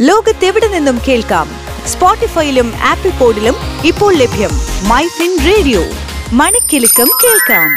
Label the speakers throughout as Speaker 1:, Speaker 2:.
Speaker 1: ലോകത്തെവിടെ നിന്നും കേൾക്കാം? സ്പോട്ടിഫൈയിലും ആപ്പിൾ പോഡിലും ഇപ്പോൾ ലഭ്യം മൈ ഫിൻ റേഡിയോ. മണിക്കെലക്കം കേൾക്കാം.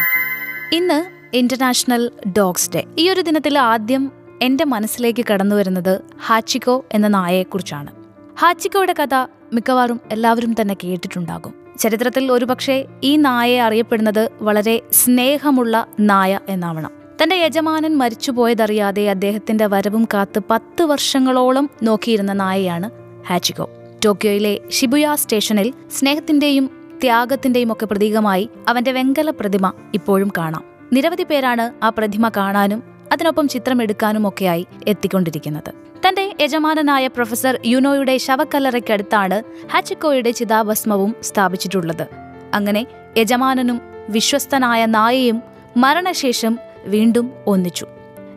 Speaker 2: ഇന്ന് ഇന്റർനാഷണൽ ഡോഗ്സ് ഡേ. ഈ ഒരു ദിനത്തിൽ ആദ്യം എന്റെ മനസ്സിലേക്ക് കടന്നു വരുന്നത് ഹാച്ചിക്കോ എന്ന നായയെക്കുറിച്ചാണ്. ഹാച്ചിക്കോയുടെ കഥ മിക്കവാറും എല്ലാവരും തന്നെ കേട്ടിട്ടുണ്ടാകും. ചരിത്രത്തിൽ ഒരുപക്ഷെ ഈ നായയെ അറിയപ്പെടുന്നത് വളരെ സ്നേഹമുള്ള നായ എന്നാവണം. തന്റെ യജമാനൻ മരിച്ചുപോയതറിയാതെ അദ്ദേഹത്തിന്റെ വരവും കാത്ത് പത്ത് വർഷങ്ങളോളം നോക്കിയിരുന്ന നായയാണ് ഹാച്ചിഗോ ടോക്കിയോയിലെ ഷിബുയ സ്റ്റേഷനിൽ സ്നേഹത്തിന്റെയും ത്യാഗത്തിന്റെയും ഒക്കെ പ്രതീകമായി അവന്റെ വെങ്കല പ്രതിമ ഇപ്പോഴും കാണാം. നിരവധി പേരാണ് ആ പ്രതിമ കാണാനും അതിനൊപ്പം ചിത്രമെടുക്കാനും ഒക്കെയായി എത്തിക്കൊണ്ടിരിക്കുന്നത്. തന്റെ യജമാനനായ പ്രൊഫസർ യുനോയുടെ ശവക്കല്ലറയ്ക്കടുത്താണ് ഹാച്ചിക്കോയുടെ ചിതാഭസ്മവും സ്ഥാപിച്ചിട്ടുള്ളത്. അങ്ങനെ യജമാനനും വിശ്വസ്തനായ നായയും മരണശേഷം വീണ്ടും ഒന്നിച്ചു.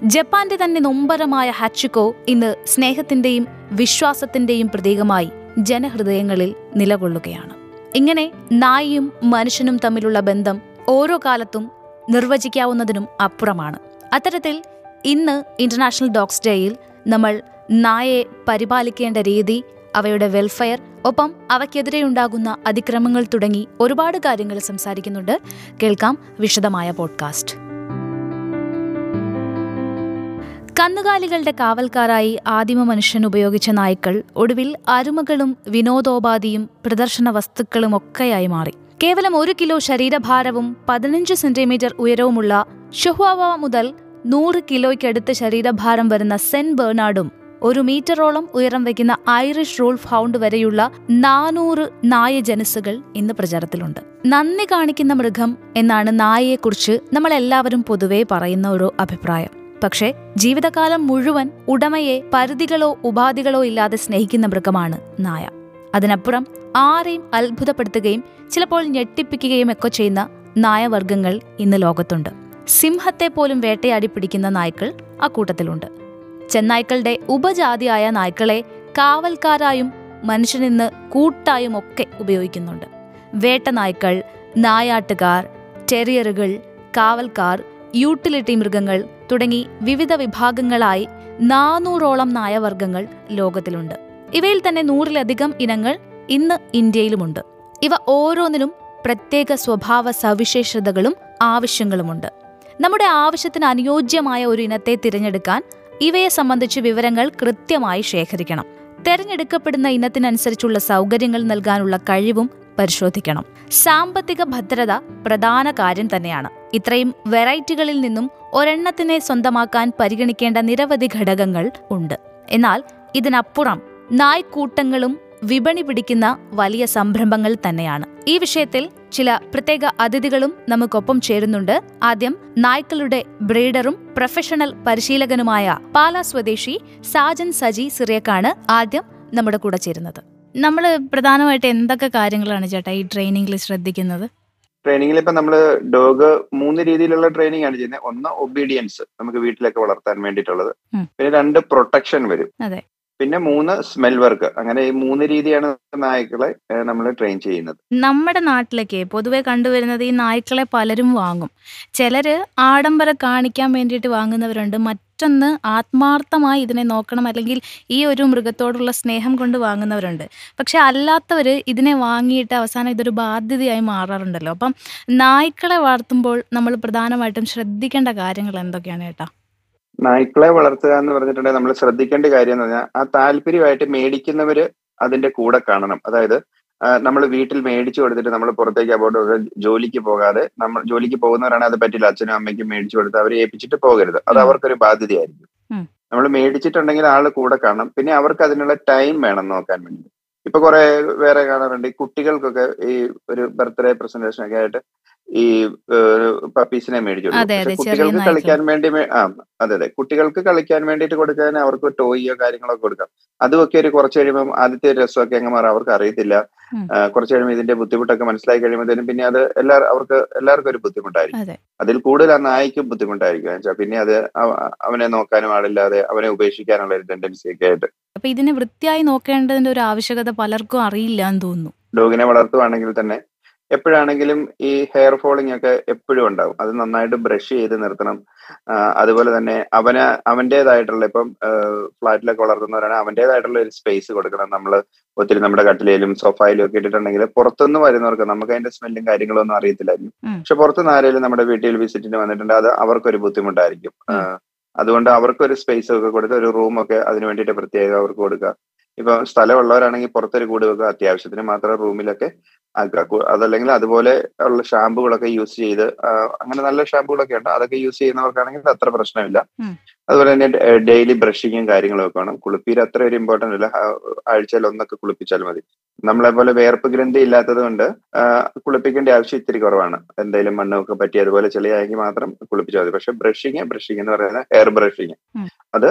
Speaker 2: ജപ്പാന്റെ തന്നെ നൊമ്പരമായ ഹാച്ചിക്കോ ഇന്ന് സ്നേഹത്തിന്റെയും വിശ്വാസത്തിന്റെയും പ്രതീകമായി ജനഹൃദയങ്ങളിൽ നിലകൊള്ളുകയാണ്. ഇങ്ങനെ നായിയും മനുഷ്യനും തമ്മിലുള്ള ബന്ധം ഓരോ കാലത്തും നിർവചിക്കാവുന്നതിനും അപ്പുറമാണ്. അത്തരത്തിൽ ഇന്ന് ഇന്റർനാഷണൽ ഡോഗ്സ് ഡേയിൽ നമ്മൾ നായയെ പരിപാലിക്കേണ്ട രീതി അവയുടെ വെൽഫെയർ ഒപ്പം അവയ്ക്കെതിരെ ഉണ്ടാകുന്ന അതിക്രമങ്ങൾ തുടങ്ങി ഒരുപാട് കാര്യങ്ങൾ സംസാരിക്കുന്നുണ്ട്. കേൾക്കാം വിശദമായ പോഡ്കാസ്റ്റ്. കന്നുകാലികളുടെ കാവൽക്കാരായി ആദിമ മനുഷ്യൻ ഉപയോഗിച്ച നായ്ക്കൾ ഒടുവിൽ അരുമകളും വിനോദോപാധിയും പ്രദർശന വസ്തുക്കളും ഒക്കെയായി മാറി. കേവലം ഒരു കിലോ ശരീരഭാരവും പതിനഞ്ച് സെന്റിമീറ്റർ ഉയരവുമുള്ള ഷുഹ്വാവ മുതൽ നൂറ് കിലോയ്ക്കടുത്ത് ശരീരഭാരം വരുന്ന സെൻ ബേർണാർഡും ഒരു മീറ്ററോളം ഉയരം വയ്ക്കുന്ന ഐറിഷ് റൂൾ ഫൗണ്ട് വരെയുള്ള നാനൂറ് നായ ജനസുകൾ ഇന്ന് പ്രചാരത്തിലുണ്ട്. നന്ദി കാണിക്കുന്ന മൃഗം എന്നാണ് നായയെക്കുറിച്ച് നമ്മൾ എല്ലാവരും പൊതുവേ പറയുന്ന ഒരു അഭിപ്രായം. പക്ഷേ ജീവിതകാലം മുഴുവൻ ഉടമയെ പരിധികളോ ഉപാധികളോ ഇല്ലാതെ സ്നേഹിക്കുന്ന മൃഗമാണ് നായ. അതിനപ്പുറം ആരെയും അത്ഭുതപ്പെടുത്തുകയും ചിലപ്പോൾ ഞെട്ടിപ്പിക്കുകയും ഒക്കെ ചെയ്യുന്ന നായവർഗങ്ങൾ ഇന്ന് ലോകത്തുണ്ട്. സിംഹത്തെ പോലും വേട്ടയാടി പിടിക്കുന്ന നായ്ക്കൾ അക്കൂട്ടത്തിലുണ്ട്. ചെന്നായ്ക്കളുടെ ഉപജാതിയായ നായ്ക്കളെ കാവൽക്കാരായും മനുഷ്യനിന്ന് കൂട്ടായും ഒക്കെ ഉപയോഗിക്കുന്നുണ്ട് വേട്ടനായ്ക്കൾ നായാട്ടുകാർ ടെറിയറുകൾ കാവൽക്കാർ യൂട്ടിലിറ്റി മൃഗങ്ങൾ തുടങ്ങി വിവിധ വിഭാഗങ്ങളായി നാനൂറോളം നായവർഗങ്ങൾ ലോകത്തിലുണ്ട്. ഇവയിൽ തന്നെ നൂറിലധികം ഇനങ്ങൾ ഇന്ന് ഇന്ത്യയിലുമുണ്ട്. ഇവ ഓരോന്നിനും പ്രത്യേക സ്വഭാവ സവിശേഷതകളും ആവശ്യങ്ങളുമുണ്ട്. നമ്മുടെ ആവശ്യത്തിന് അനുയോജ്യമായ ഒരു ഇനത്തെ തിരഞ്ഞെടുക്കാൻ ഇവയെ സംബന്ധിച്ച് വിവരങ്ങൾ കൃത്യമായി ശേഖരിക്കണം. തെരഞ്ഞെടുക്കപ്പെടുന്ന ഇനത്തിനനുസരിച്ചുള്ള സൗകര്യങ്ങൾ നൽകാനുള്ള കഴിവും പരിശോധിക്കണം. സാമ്പത്തിക ഭദ്രത പ്രധാന കാര്യം തന്നെയാണ്. ഇത്രയും വെറൈറ്റികളിൽ നിന്നും ഒരെണ്ണത്തിനെ സ്വന്തമാക്കാൻ പരിഗണിക്കേണ്ട നിരവധി ഘടകങ്ങൾ ഉണ്ട്. എന്നാൽ ഇതിനപ്പുറം നായ്ക്കൂട്ടങ്ങളും വിപണി പിടിക്കുന്ന വലിയ സംരംഭങ്ങൾ തന്നെയാണ്. ഈ വിഷയത്തിൽ ചില പ്രത്യേക അതിഥികളും നമുക്കൊപ്പം ചേരുന്നുണ്ട്. ആദ്യം നായ്ക്കളുടെ ബ്രീഡറും പ്രൊഫഷണൽ പരിശീലകനുമായ പാല സ്വദേശി സാജൻ സജി സിറിയക്കാണ് ആദ്യം നമ്മുടെ കൂടെ ചേരുന്നത്. നമ്മൾ പ്രധാനമായിട്ട് എന്തൊക്കെ കാര്യങ്ങളാണ് ചേട്ടാ ഈ ട്രെയിനിങ്ങിൽ ശ്രദ്ധിക്കുന്നത്?
Speaker 3: ട്രെയിനിങ്ങിൽ ഇപ്പൊ നമ്മൾ ഡോഗ് മൂന്ന് രീതിയിലുള്ള ട്രെയിനിങ് ആണ് ചെയ്യുന്നത്. ഒന്ന് ഒബീഡിയൻസ് നമുക്ക് വീട്ടിലൊക്കെ വളർത്താൻ വേണ്ടിയിട്ടുള്ളത്. പിന്നെ രണ്ട് പ്രൊട്ടക്ഷൻ വരും.
Speaker 2: അതെ.
Speaker 3: പിന്നെ മൂന്ന് സ്മെൽ വർക്ക് അങ്ങനെ ഈ മൂന്ന് രീതിയാണ് നായ്ക്കളെ നമ്മൾ ട്രെയിൻ ചെയ്യുന്നത്.
Speaker 2: നമ്മുടെ നാട്ടിലൊക്കെ പൊതുവെ കണ്ടുവരുന്നത് ഈ നായ്ക്കളെ പലരും വാങ്ങും. ചിലര് ആഡംബരം കാണിക്കാൻ വേണ്ടിയിട്ട് വാങ്ങുന്നവരുണ്ട്. മറ്റൊന്ന് ആത്മാർത്ഥമായി ഇതിനെ നോക്കണം അല്ലെങ്കിൽ ഈ ഒരു മൃഗത്തോടുള്ള സ്നേഹം കൊണ്ട് വാങ്ങുന്നവരുണ്ട്. പക്ഷെ അല്ലാത്തവർ ഇതിനെ വാങ്ങിയിട്ട് അവസാനം ഇതൊരു ബാധ്യതയായി മാറാറുണ്ടല്ലോ. അപ്പം നായ്ക്കളെ വളർത്തുമ്പോൾ നമ്മൾ പ്രധാനമായിട്ടും ശ്രദ്ധിക്കേണ്ട കാര്യങ്ങൾ എന്തൊക്കെയാണ് ചേട്ടാ
Speaker 3: നായ്ക്കളെ വളർത്തുക എന്ന് പറഞ്ഞിട്ടുണ്ടെങ്കിൽ നമ്മൾ ശ്രദ്ധിക്കേണ്ട കാര്യം എന്ന് പറഞ്ഞാൽ ആ താല്പര്യമായിട്ട് മേടിക്കുന്നവര് അതിന്റെ കൂടെ കാണണം. അതായത് നമ്മൾ വീട്ടിൽ മേടിച്ചു കൊടുത്തിട്ട് നമ്മൾ പുറത്തേക്ക് അബോട്ട് ജോലിക്ക് പോകാതെ നമ്മൾ ജോലിക്ക് പോകുന്നവരാണ് അത് പറ്റില്ല. അച്ഛനും അമ്മയ്ക്കും മേടിച്ചു കൊടുത്ത് അവരെ ഏൽപ്പിച്ചിട്ട് പോകരുത്. അത് അവർക്കൊരു ബാധ്യതയായിരിക്കും. നമ്മൾ മേടിച്ചിട്ടുണ്ടെങ്കിൽ ആൾ കൂടെ കാണണം. പിന്നെ അവർക്ക് അതിനുള്ള ടൈം വേണം നോക്കാൻ വേണ്ടി. ഇപ്പൊ കുറെ വേറെ കാണാറുണ്ട്. ഈ കുട്ടികൾക്കൊക്കെ ഈ ഒരു ബർത്ത്ഡേ പ്രസന്റേഷൻ ഒക്കെ ആയിട്ട് ഈ പപ്പീസിനെ മേടിച്ചു കുട്ടികൾക്ക് കളിക്കാൻ വേണ്ടി ആ അതെ അതെ. കുട്ടികൾക്ക് കളിക്കാൻ വേണ്ടിട്ട് കൊടുക്കാൻ അവർക്ക് ടോയിയോ കാര്യങ്ങളൊക്കെ കൊടുക്കാം. അതുമൊക്കെ ഒരു കുറച്ച് കഴിയുമ്പോൾ ആദ്യത്തെ ഒരു രസമൊക്കെ അങ്ങ് മാറും. അവർക്ക് അറിയത്തില്ല. കുറച്ച് കഴിയുമ്പോൾ ഇതിന്റെ ബുദ്ധിമുട്ടൊക്കെ മനസ്സിലാക്കി കഴിയുമ്പോഴത്തേനും പിന്നെ അത് എല്ലാവരും അവർക്ക് എല്ലാവർക്കും ഒരു ബുദ്ധിമുട്ടായിരിക്കും. അതിൽ കൂടുതൽ ആ നായ്ക്കും ബുദ്ധിമുട്ടായിരിക്കും. വെച്ചാൽ പിന്നെ അത് അവനെ നോക്കാനും ആളില്ലാതെ അവനെ ഉപേക്ഷിക്കാനുള്ള ഒരു ടെൻഡൻസി ഒക്കെ ആയിട്ട്.
Speaker 2: അപ്പൊ ഇതിനെ വൃത്തിയായി നോക്കേണ്ടതിന്റെ ഒരു ആവശ്യകത പലർക്കും അറിയില്ല എന്ന് തോന്നുന്നു.
Speaker 3: ഡോഗിനെ വളർത്തുവാണെങ്കിൽ തന്നെ എപ്പോഴാണെങ്കിലും ഈ ഹെയർ ഫോളിംഗ് ഒക്കെ എപ്പോഴും ഉണ്ടാവും. അത് നന്നായിട്ട് ബ്രഷ് ചെയ്ത് നിർത്തണം. അതുപോലെ തന്നെ അവന് അവന്റെതായിട്ടുള്ള ഇപ്പം ഫ്ലാറ്റിലൊക്കെ വളർത്തുന്നവരാണ് അവന്റെതായിട്ടുള്ള ഒരു സ്പേസ് കൊടുക്കണം. നമ്മൾ ഒത്തിരി നമ്മുടെ കട്ടിലേലും സോഫയിലും ഒക്കെ ഇട്ടിട്ടുണ്ടെങ്കിൽ പുറത്തുനിന്ന് വരുന്നവർക്ക് നമുക്ക് അതിന്റെ സ്മെല്ലും കാര്യങ്ങളും ഒന്നും അറിയത്തില്ലായിരിക്കും. പക്ഷെ പുറത്തുനിന്ന് ആരെങ്കിലും നമ്മുടെ വീട്ടിൽ വിസിറ്റിന് വന്നിട്ടുണ്ട് അത് അവർക്കൊരു ബുദ്ധിമുട്ടായിരിക്കും. അതുകൊണ്ട് അവർക്കൊരു സ്പേസ് ഒക്കെ കൊടുത്ത് ഒരു റൂമൊക്കെ അതിന് വേണ്ടിയിട്ട് പ്രത്യേകം അവർക്ക് കൊടുക്കുക. ഇപ്പൊ സ്ഥലമുള്ളവരാണെങ്കിൽ പുറത്തൊരു കൂട് വെക്കുക അത്യാവശ്യത്തിന് മാത്രം റൂമിലൊക്കെ അതല്ലെങ്കിൽ അതുപോലെ ഉള്ള ഷാമ്പുകളൊക്കെ യൂസ് ചെയ്ത് അങ്ങനെ നല്ല ഷാമ്പുകളൊക്കെ ഉണ്ട്. അതൊക്കെ യൂസ് ചെയ്യുന്നവർക്കാണെങ്കിൽ അത്ര പ്രശ്നമില്ല. അതുപോലെ തന്നെ ഡെയിലി ബ്രഷിങ്ങും കാര്യങ്ങളും ഒക്കെ വേണം. കുളിപ്പീര് അത്ര ഒരു ഇമ്പോർട്ടന്റ് അല്ല. ആഴ്ചയിൽ ഒന്നൊക്കെ കുളിപ്പിച്ചാൽ മതി. നമ്മളെ പോലെ വേർപ്പ് ഗ്രന്ഥി ഇല്ലാത്തത് കൊണ്ട് കുളിപ്പിക്കേണ്ട ആവശ്യം ഇത്തിരി കുറവാണ്. എന്തെങ്കിലും മണ്ണൊക്കെ പറ്റി അതുപോലെ ചെളിയായെങ്കിൽ മാത്രം കുളിപ്പിച്ചാൽ മതി. പക്ഷെ ബ്രഷിങ് ബ്രഷിങ് എന്ന് പറയുന്നത് ഹെയർ ബ്രഷിങ് അത്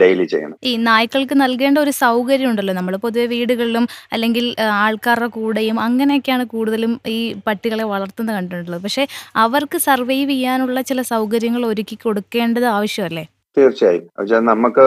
Speaker 3: ഡെയിലി ചെയ്യണം.
Speaker 2: ഈ നായ്ക്കൾക്ക് നൽകേണ്ട ഒരു സൗകര്യം ഉണ്ടല്ലോ. നമ്മൾ പൊതുവെ വീടുകളിലും അല്ലെങ്കിൽ ആൾക്കാരുടെ കൂടെയും അങ്ങനെയൊക്കെയാണ് കൂടുതലും ഈ പട്ടികളെ വളർത്തുന്നത് കണ്ടിട്ടുള്ളത്. പക്ഷെ അവർക്ക് സർവൈവ് ചെയ്യാനുള്ള ചില സൗകര്യങ്ങൾ ഒരുക്കി കൊടുക്കേണ്ടത് ആവശ്യമല്ലേ?
Speaker 3: തീർച്ചയായും. പക്ഷെ നമുക്ക്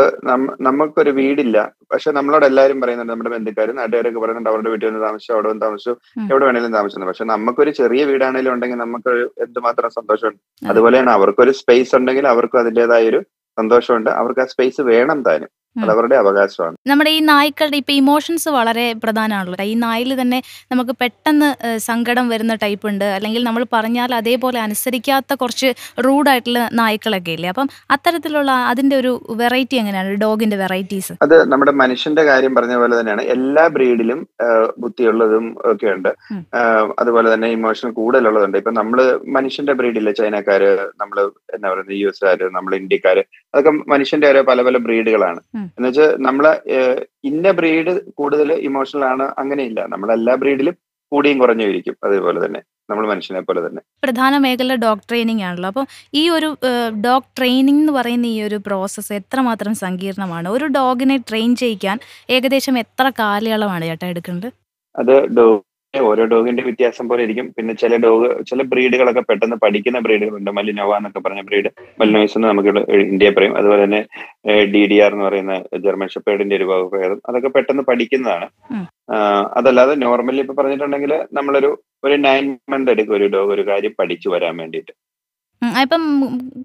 Speaker 3: നമുക്കൊരു വീടില്ല. പക്ഷെ നമ്മളോട് എല്ലാവരും പറയുന്നുണ്ട് നമ്മുടെ ബന്ധുക്കാരും നാട്ടുകാരൊക്കെ പറയുന്നുണ്ട് അവരുടെ വീട്ടിൽ വന്ന് താമസിച്ചു അവിടെ വന്ന് താമസിച്ചു. എവിടെ വേണേലും താമസിച്ചു പക്ഷെ നമുക്കൊരു ചെറിയ വീടാണെങ്കിലും ഉണ്ടെങ്കിൽ നമുക്ക് എന്തുമാത്രം സന്തോഷമുണ്ട്.
Speaker 2: അതുപോലെ
Speaker 3: അതുപോലെയാണ് അവർക്കൊരു സ്പേസ് ഉണ്ടെങ്കിൽ അവർക്കും അതിന്റെതായ ഒരു സന്തോഷമുണ്ട്. അവർക്ക് ആ സ്പേസ് വേണം താനും. അത്
Speaker 2: ഉം.
Speaker 3: അവരുടെ അവകാശമാണ്.
Speaker 2: നമ്മുടെ ഈ നായ്ക്കളുടെ ഇപ്പൊ ഇമോഷൻസ് വളരെ പ്രധാനമാണല്ലോ. ഈ നായിൽ തന്നെ നമുക്ക് പെട്ടെന്ന് സങ്കടം വരുന്ന ടൈപ്പ് ഉണ്ട്. അല്ലെങ്കിൽ നമ്മൾ പറഞ്ഞാൽ അതേപോലെ അനുസരിക്കാത്ത കുറച്ച് റൂഡായിട്ടുള്ള നായ്ക്കളൊക്കെ ഇല്ലേ? അപ്പം അത്തരത്തിലുള്ള അതിന്റെ ഒരു വെറൈറ്റി എങ്ങനെയാണ്? ഡോഗിന്റെ വെറൈറ്റീസ്
Speaker 3: അത് നമ്മുടെ മനുഷ്യന്റെ കാര്യം പറഞ്ഞ പോലെ തന്നെയാണ്. എല്ലാ ബ്രീഡിലും ബുദ്ധിയുള്ളതും ഒക്കെ ഉണ്ട്. അതുപോലെ തന്നെ ഇമോഷൻ കൂടുതലുള്ളതുണ്ട്. ഇപ്പൊ നമ്മൾ മനുഷ്യന്റെ ബ്രീഡില്ല ചൈനക്കാര് നമ്മൾ എന്താ പറയുന്നത് യു എസ്കാര് നമ്മൾ ഇന്ത്യക്കാര് അതൊക്കെ മനുഷ്യന്റെ ഓരോ പല പല ബ്രീഡുകളാണ്. എന്നുവെച്ചാൽ നമ്മളെ ഇന്ന ബ്രീഡ് കൂടുതൽ ഇമോഷണൽ ആണ് അങ്ങനെയില്ല. നമ്മളെ എല്ലാ ബ്രീഡിലും കൂടിയും കുറഞ്ഞു ഇരിക്കും അതേപോലെ തന്നെ നമ്മൾ മനുഷ്യനെ പോലെ തന്നെ.
Speaker 2: പ്രധാന മേഖല ഡോഗ് ട്രെയിനിങ് ആണല്ലോ. അപ്പൊ ഈ ഒരു ഡോഗ് ട്രെയിനിങ് എന്ന് പറയുന്ന ഈ ഒരു പ്രോസസ്സ് എത്രമാത്രം സങ്കീർണമാണ്? ഒരു ഡോഗിനെ ട്രെയിൻ ചെയ്യിക്കാൻ ഏകദേശം എത്ര കാലയളവാണ് ചേട്ടാ എടുക്കേണ്ടത്
Speaker 3: അത് ഓരോ ഡോഗിന്റെ വ്യത്യാസം പോലെ ഇരിക്കും. പിന്നെ ചില ഡോഗ് ചില ബ്രീഡുകളൊക്കെ പെട്ടെന്ന് പഠിക്കുന്ന ബ്രീഡുകളുണ്ട്. മലിനോവ എന്നൊക്കെ പറഞ്ഞ ബ്രീഡ്. മലിനോയ്സ് എന്ന് നമുക്ക് ഇന്ത്യ പറയും. അതുപോലെ തന്നെ ഡി ഡി ആർ എന്ന് പറയുന്ന ജർമ്മൻ ഷെപ്പേഡിന്റെ ഒരു വകഭേദം അതൊക്കെ പെട്ടെന്ന് പഠിക്കുന്നതാണ്. അതല്ലാതെ നോർമലി ഇപ്പൊ പറഞ്ഞിട്ടുണ്ടെങ്കിൽ നമ്മളൊരു ഒരു നയൻ മന്ത് എടുക്കും ഒരു ഡോഗ് ഒരു കാര്യം പഠിച്ചു വരാൻ വേണ്ടിയിട്ട്.
Speaker 2: ഇപ്പം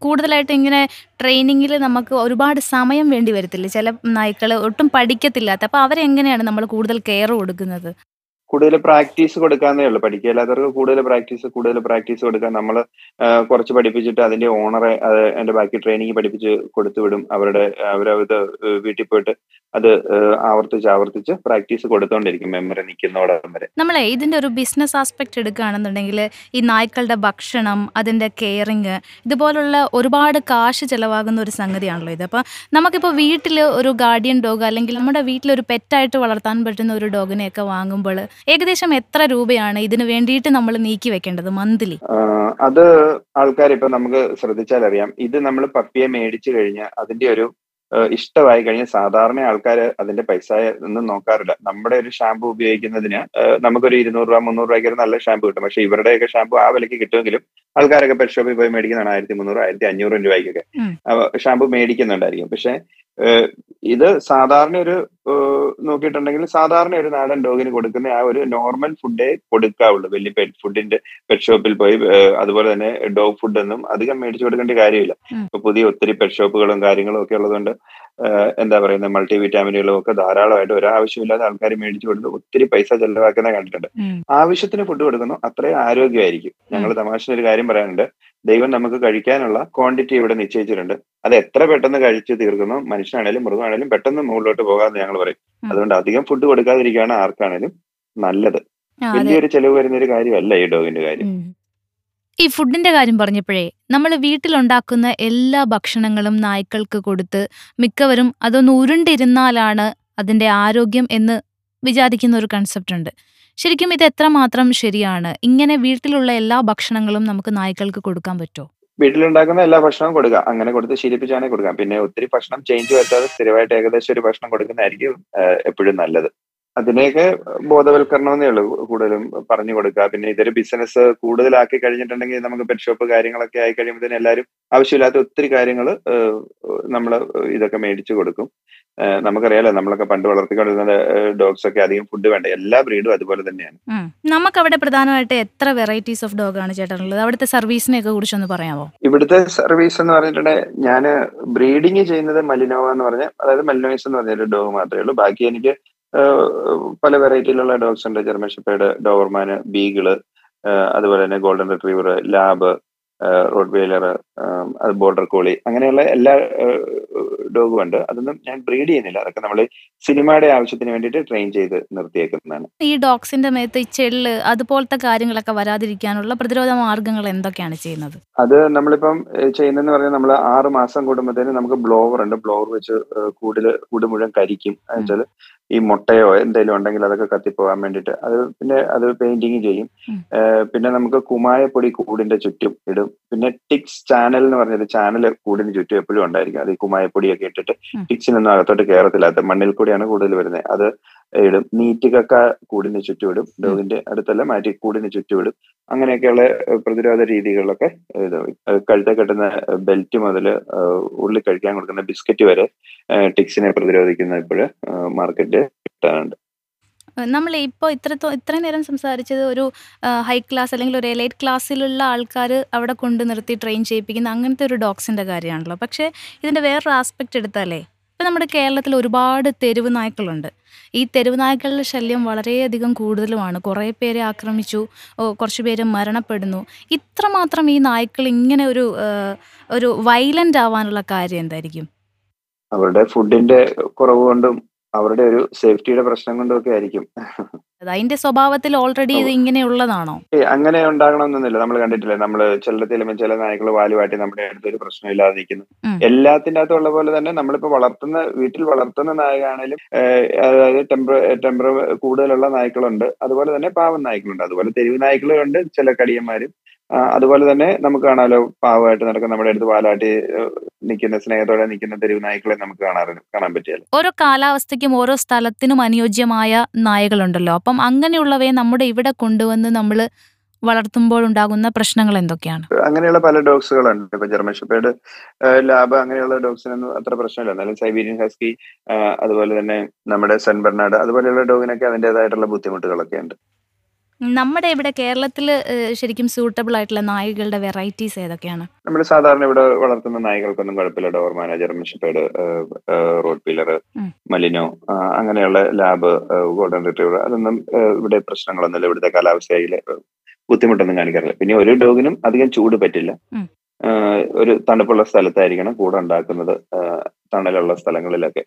Speaker 2: കൂടുതലായിട്ട് ഇങ്ങനെ ട്രെയിനിങ്ങിൽ നമുക്ക് ഒരുപാട് സമയം വേണ്ടി വരത്തില്ല? ചില നായ്ക്കൾ ഒട്ടും പഠിക്കത്തില്ലാത്ത അപ്പൊ അവരെങ്ങനെയാണ് നമ്മൾ കൂടുതൽ കെയർ കൊടുക്കുന്നത്?
Speaker 3: കൂടുതൽ പ്രാക്ടീസ് കൊടുക്കാന്നേ ഉള്ളൂ. പഠിക്കില്ലാത്തവർക്ക് കൂടുതൽ പ്രാക്ടീസ് കൂടുതൽ പ്രാക്ടീസ് കൊടുക്കാൻ നമ്മൾ കുറച്ച് പഠിപ്പിച്ചിട്ട് അതിന്റെ ഓണറെ അതിന്റെ ബാക്കി ട്രെയിനിങ് പഠിപ്പിച്ച് കൊടുത്തു വിടും. അവരുടെ അവരത് വീട്ടിൽ പോയിട്ട് അത് ആവർത്തിച്ച് ആവർത്തിച്ച് പ്രാക്ടീസ് കൊടുത്തോണ്ടിരിക്കും മെമ്മറി നിൽക്കുന്നോടം വരെ.
Speaker 2: ഇതിന്റെ ഒരു ബിസിനസ് ആസ്പെക്ട് എടുക്കുകയാണെന്നുണ്ടെങ്കിൽ ഈ നായ്ക്കളുടെ ഭക്ഷണം അതിന്റെ കെയറിങ് ഇതുപോലുള്ള ഒരുപാട് കാശ് ചെലവാകുന്ന ഒരു സംഗതിയാണല്ലോ ഇത്. അപ്പം നമുക്കിപ്പോൾ വീട്ടിൽ ഒരു ഗാർഡിയൻ ഡോഗ് അല്ലെങ്കിൽ നമ്മുടെ വീട്ടിൽ ഒരു പെറ്റായിട്ട് വളർത്താൻ പറ്റുന്ന ഒരു ഡോഗിനെയൊക്കെ വാങ്ങുമ്പോൾ ഏകദേശം എത്ര രൂപയാണ് ഇതിനു വേണ്ടിയിട്ട് നമ്മൾ നീക്കി വെക്കേണ്ടത് മന്ത്ലി?
Speaker 3: അത് ആൾക്കാർ ഇപ്പൊ നമുക്ക് ശ്രദ്ധിച്ചാൽ അറിയാം ഇത് നമ്മൾ പപ്പിയെ മേടിച്ചു കഴിഞ്ഞ അതിന്റെ ഒരു ഇഷ്ടമായി കഴിഞ്ഞാൽ സാധാരണ ആൾക്കാർ അതിന്റെ പൈസ ഒന്നും നോക്കാറില്ല. നമ്മുടെ ഒരു ഷാമ്പു ഉപയോഗിക്കുന്നതിന് നമുക്കൊരു ഇരുന്നൂറ് രൂപ മുന്നൂറ് രൂപയ്ക്ക് ഒരു നല്ല ഷാമ്പു കിട്ടും. പക്ഷെ ഇവരുടെയൊക്കെ ഷാമ്പു ആ വിലയ്ക്ക് കിട്ടുമെങ്കിലും ആൾക്കാരൊക്കെ പെറ്റ് ഷോപ്പിൽ പോയി മേടിക്കുന്നതാണ് ആയിരത്തി മുന്നൂറ് ആയിരത്തി അഞ്ഞൂറ് രൂപയ്ക്കൊക്കെ. ഷാമ്പു മേടിക്കുന്നുണ്ടായിരിക്കും. പക്ഷെ ഇത് സാധാരണ ഒരു നോക്കിയിട്ടുണ്ടെങ്കിൽ സാധാരണ ഒരു നാടൻ ഡോഗിന് കൊടുക്കുന്ന ആ ഒരു നോർമൽ ഫുഡേ കൊടുക്കാവുള്ളൂ. വലിയ പെറ്റ് ഫുഡിന്റെ പെറ്റ് ഷോപ്പിൽ പോയി അതുപോലെ തന്നെ ഡോഗ് ഫുഡൊന്നും അധികം മേടിച്ചു കൊടുക്കേണ്ട കാര്യമില്ല. ഇപ്പൊ പുതിയ ഒത്തിരി പെറ്റ് ഷോപ്പുകളും കാര്യങ്ങളും ഒക്കെ ഉള്ളതുകൊണ്ട് എന്താ പറയുന്നത് മൾട്ടി വിറ്റാമിനുകളും ഒക്കെ ധാരാളമായിട്ട് ഒരാവശ്യമില്ലാതെ ആൾക്കാർ മേടിച്ചു കൊടുത്ത് ഒത്തിരി പൈസ ചെലവാക്കുന്നത് കണ്ടിട്ടുണ്ട്. ആവശ്യത്തിന് ഫുഡ് കൊടുക്കുന്നു അത്രയും ആരോഗ്യമായിരിക്കും. ഞങ്ങൾ തമാശ ഒരു കാര്യം പറയാനുണ്ട്. ദൈവം നമുക്ക് കഴിക്കാനുള്ള ക്വാണ്ടിറ്റി ഇവിടെ നിശ്ചയിച്ചിട്ടുണ്ട്. അത് എത്ര പെട്ടെന്ന് കഴിച്ചു തീർക്കുന്നു? മനുഷ്യനാണേലും മൃഗമാണേലും പെട്ടെന്ന് മുകളിലോട്ട് പോകാമെന്ന് ഞങ്ങൾ പറയും. അതുകൊണ്ട് അധികം ഫുഡ് കൊടുക്കാതിരിക്കുകയാണ് ആർക്കാണേലും നല്ലത്. വലിയൊരു ചെലവ് വരുന്ന ഒരു കാര്യമല്ല ഈ ഡോഗിന്റെ കാര്യം.
Speaker 2: ഈ ഫുഡിന്റെ കാര്യം പറഞ്ഞപ്പോഴേ നമ്മൾ വീട്ടിലുണ്ടാക്കുന്ന എല്ലാ ഭക്ഷണങ്ങളും നായ്ക്കൾക്ക് കൊടുത്ത് മിക്കവരും അതൊന്ന് ഉരുണ്ടിരുന്നാലാണ് അതിന്റെ ആരോഗ്യം എന്ന് വിചാരിക്കുന്ന ഒരു കൺസെപ്റ്റ് ഉണ്ട്. ശരിക്കും ഇത് എത്രമാത്രം ശരിയാണ്? ഇങ്ങനെ വീട്ടിലുള്ള എല്ലാ ഭക്ഷണങ്ങളും നമുക്ക് നായ്ക്കൾക്ക് കൊടുക്കാൻ പറ്റുമോ
Speaker 3: വീട്ടിലുണ്ടാക്കുന്ന എല്ലാ ഭക്ഷണവും കൊടുക്കാം. അങ്ങനെ കൊടുത്ത് ശീലിപ്പിച്ചാണെങ്കിൽ കൊടുക്കാം. പിന്നെ ഒത്തിരി ഭക്ഷണം ചേഞ്ച് വരുത്താതെ സ്ഥിരമായിട്ട് ഏകദേശം ഒരു ഭക്ഷണം കൊടുക്കുന്നതായിരിക്കും എപ്പോഴും നല്ലത്. അതിനെയൊക്കെ ബോധവൽക്കരണമെന്നേ ഉള്ളൂ കൂടുതലും പറഞ്ഞു കൊടുക്കുക. പിന്നെ ഇതൊരു ബിസിനസ് കൂടുതലാക്കി കഴിഞ്ഞിട്ടുണ്ടെങ്കിൽ നമുക്ക് പെറ്റ് ഷോപ്പ് കാര്യങ്ങളൊക്കെ ആയി കഴിയുമ്പോൾ തന്നെ എല്ലാവരും ആവശ്യമില്ലാത്ത ഒത്തിരി കാര്യങ്ങൾ നമ്മൾ ഇതൊക്കെ മേടിച്ചു കൊടുക്കും. നമുക്കറിയാലോ നമ്മളൊക്കെ പണ്ട് വളർത്തിക്കൊണ്ടിരുന്ന ഡോഗ്സ് ഒക്കെ അധികം ഫുഡ് വേണ്ട. എല്ലാ ബ്രീഡും അതുപോലെ തന്നെയാണ്.
Speaker 2: നമുക്ക് അവിടെ പ്രധാനമായിട്ട് എത്ര വെറൈറ്റീസ് ഓഫ് ഡോഗാണ് ചേട്ടനുള്ളത്? അവിടുത്തെ സർവീസിനെ ഒക്കെ കുറിച്ചൊന്ന് പറയാമോ
Speaker 3: ഇവിടുത്തെ സർവീസ് എന്ന് പറഞ്ഞിട്ടുണ്ടെങ്കിൽ ഞാൻ ബ്രീഡിങ് ചെയ്യുന്നത് മലിനോവ എന്ന് പറഞ്ഞ അതായത് മലിനോയിസ് എന്ന് പറഞ്ഞ ഒരു ഡോഗ് മാത്രമേ ഉള്ളൂ. ബാക്കി എനിക്ക് പല വെറൈറ്റിയിലുള്ള ഡോഗ്സ് ഉണ്ട്. ജർമ്മൻ ഷെപ്പേഡ് ഡോവർമാന് ബീഗിൾ അതുപോലെ തന്നെ golden retriever lab road Wailer അത് ബോർഡർ കോളി അങ്ങനെയുള്ള എല്ലാ ഡോഗും ഉണ്ട്. അതൊന്നും ഞാൻ ബ്രീഡ് ചെയ്യുന്നില്ല. അതൊക്കെ നമ്മൾ സിനിമയുടെ ആവശ്യത്തിന് വേണ്ടിയിട്ട് ട്രെയിൻ ചെയ്ത് നിർത്തിയേക്കുന്നതാണ്.
Speaker 2: ഈ ഡോഗ്സിന്റെ മേത്ത് ഈ ചെള്ള് അതുപോലത്തെ കാര്യങ്ങളൊക്കെ വരാതിരിക്കാനുള്ള പ്രതിരോധ മാർഗങ്ങൾ എന്തൊക്കെയാണ് ചെയ്യുന്നത്?
Speaker 3: അത് നമ്മളിപ്പം ചെയ്യുന്നതെന്ന് പറഞ്ഞാൽ നമ്മൾ ആറ് മാസം കൂടുമ്പോഴത്തേനും നമുക്ക് ബ്ലോവർ ഉണ്ട്. ബ്ലോവർ വെച്ച് കൂടുതൽ കൂട് മുഴുവൻ കരിക്കും. എന്നുവെച്ചാൽ ഈ മുട്ടയോ എന്തെങ്കിലും ഉണ്ടെങ്കിൽ അതൊക്കെ കത്തിപ്പോകാൻ വേണ്ടിയിട്ട് അത് പിന്നെ അത് പെയിന്റിങ് ചെയ്യും. പിന്നെ നമുക്ക് കുമായപ്പൊടി കൂടിന്റെ ചുറ്റും ഇടും. പിന്നെ ടിക്സ് ചാനൽ എന്ന് പറഞ്ഞൊരു ചാനൽ കൂടിന് ചുറ്റും എപ്പോഴും ഉണ്ടായിരിക്കും. അത് ഈ കുമായപ്പൊടിയൊക്കെ ഇട്ടിട്ട്. ടിക്സിനൊന്നും അകത്തോട്ട് കയറത്തില്ല അത് മണ്ണിൽ കൂടിയാണ് കൂടുതൽ വരുന്നത്. അത് ഇടും. നീറ്റുകക്ക കൂടിന് ചുറ്റും ഇടും ഡോഗിന്റെ അടുത്തല്ല മാറ്റി കൂടിന് ചുറ്റും ഇടും അങ്ങനെയൊക്കെയുള്ള പ്രതിരോധ രീതികളിലൊക്കെ ഇത് കഴുത്തെ കെട്ടുന്ന ബെൽറ്റ് മുതൽ ഉള്ളിൽ കഴിക്കാൻ കൊടുക്കുന്ന ബിസ്ക്കറ്റ് വരെ ടിക്സിനെ പ്രതിരോധിക്കുന്ന ഇപ്പോഴ് മാർക്കറ്റിൽ കിട്ടാറുണ്ട്.
Speaker 2: നമ്മൾ ഇപ്പോൾ ഇത്ര ഇത്രയും നേരം സംസാരിച്ചത് ഒരു ഹൈ ക്ലാസ് അല്ലെങ്കിൽ ഒരു എലൈറ്റ് ക്ലാസ്സിലുള്ള ആൾക്കാർ അവിടെ കൊണ്ട് നിർത്തി ട്രെയിൻ ചെയ്യിപ്പിക്കുന്ന അങ്ങനത്തെ ഒരു ഡോഗ്സിന്റെ കാര്യമാണല്ലോ. പക്ഷേ ഇതിന്റെ വേറൊരു ആസ്പെക്ട് എടുത്താലേ ഇപ്പം നമ്മുടെ കേരളത്തിൽ ഒരുപാട് തെരുവ് നായ്ക്കളുണ്ട്. ഈ തെരുവ് നായ്ക്കളുടെ ശല്യം വളരെയധികം കൂടുതലുമാണ്. കുറേ പേരെ ആക്രമിച്ചു കുറച്ച് പേര് മരണപ്പെടുന്നു. ഇത്രമാത്രം ഈ നായ്ക്കൾ ഇങ്ങനെ ഒരു ഒരു വയലന്റ് ആവാനുള്ള കാര്യം എന്തായിരിക്കും?
Speaker 3: അവരുടെ ഫുഡിന്റെ കുറവ് കൊണ്ടും അവരുടെ ഒരു സേഫ്റ്റിയുടെ പ്രശ്നം കൊണ്ടും ഒക്കെ ആയിരിക്കും.
Speaker 2: അതിന്റെ സ്വഭാവത്തിൽ ഓൾറെഡി ഇത് ഇങ്ങനെയുള്ളതാണോ?
Speaker 3: അങ്ങനെ ഉണ്ടാകണമെന്നൊന്നുമില്ല. നമ്മൾ കണ്ടിട്ടില്ലേ നമ്മൾ ചിലത്തിലും ചില നായ്ക്കൾ വാലുമാറ്റി നമ്മുടെ അടുത്ത് ഒരു പ്രശ്നമില്ലാതെ നിൽക്കുന്നു
Speaker 2: ഉം.
Speaker 3: എല്ലാത്തിന്റെ അകത്തും ഉള്ള പോലെ തന്നെ നമ്മളിപ്പോ വളർത്തുന്ന വീട്ടിൽ വളർത്തുന്ന നായകാണേലും അതായത് ടെമ്പർ ടെമ്പർ കൂടുതലുള്ള നായ്ക്കളുണ്ട്. അതുപോലെ തന്നെ പാവം നായ്ക്കളുണ്ട്. അതുപോലെ തെരുവ് നായ്ക്കളുണ്ട് ചില കടിയന്മാരും. അതുപോലെ തന്നെ നമുക്ക് കാണാമല്ലോ പാവമായിട്ട് നടക്കുന്ന നമ്മുടെ അടുത്ത് വാലാട്ടി നിൽക്കുന്ന സ്നേഹത്തോടെ നിൽക്കുന്ന തെരുവ് നായ്ക്കളെ നമുക്ക് കാണാൻ പറ്റിയല്ലോ
Speaker 2: ഓരോ കാലാവസ്ഥയ്ക്കും ഓരോ സ്ഥലത്തിനും അനുയോജ്യമായ നായകളുണ്ടല്ലോ. അപ്പം അങ്ങനെയുള്ളവയെ നമ്മുടെ ഇവിടെ കൊണ്ടുവന്ന് നമ്മൾ വളർത്തുമ്പോൾ ഉണ്ടാകുന്ന പ്രശ്നങ്ങൾ എന്തൊക്കെയാണ്?
Speaker 3: അങ്ങനെയുള്ള പല ഡോഗ്സുകളുണ്ട്. ഇപ്പൊ ജർമ്മൻ ഷെപ്പേർഡ് ലാബ് അങ്ങനെയുള്ള ഡോഗ്സിനൊന്നും അത്ര പ്രശ്നമില്ല. എന്നാലും സൈബീരിയൻ ഹസ്കി അതുപോലെ തന്നെ നമ്മുടെ സെൻ ബെർണാഡ് അതുപോലെയുള്ള ഡോഗിനൊക്കെ അതിന്റെതായിട്ടുള്ള ബുദ്ധിമുട്ടുകളൊക്കെ ഉണ്ട്
Speaker 2: നമ്മുടെ ഇവിടെ കേരളത്തിൽ ശരിക്കും സൂട്ടബിൾ ആയിട്ടുള്ള നായകളുടെ വെറൈറ്റീസ് ഏതൊക്കെയാണ്?
Speaker 3: നമ്മൾ സാധാരണ ഇവിടെ വളർത്തുന്ന നായകൾക്കൊന്നും കുഴപ്പമില്ല. ഡോർമാന ജർമ്മൻ ഷെപ്പേഡ് റോഡ് പീലർ മലിനോ അങ്ങനെയുള്ള ലാബ് ഗോൾഡൻ റിട്രീവർ അതൊന്നും ഇവിടെ പ്രശ്നങ്ങളൊന്നുമില്ല. ഇവിടുത്തെ കാലാവസ്ഥയിൽ ബുദ്ധിമുട്ടൊന്നും കാണിക്കാറില്ല. പിന്നെ ഒരു ഡോഗിനും അധികം ചൂട് പറ്റില്ല. ഒരു തണുപ്പുള്ള സ്ഥലത്തായിരിക്കണം കൂടെ ഉണ്ടാക്കുന്നത്. തണലുള്ള സ്ഥലങ്ങളിലൊക്കെ.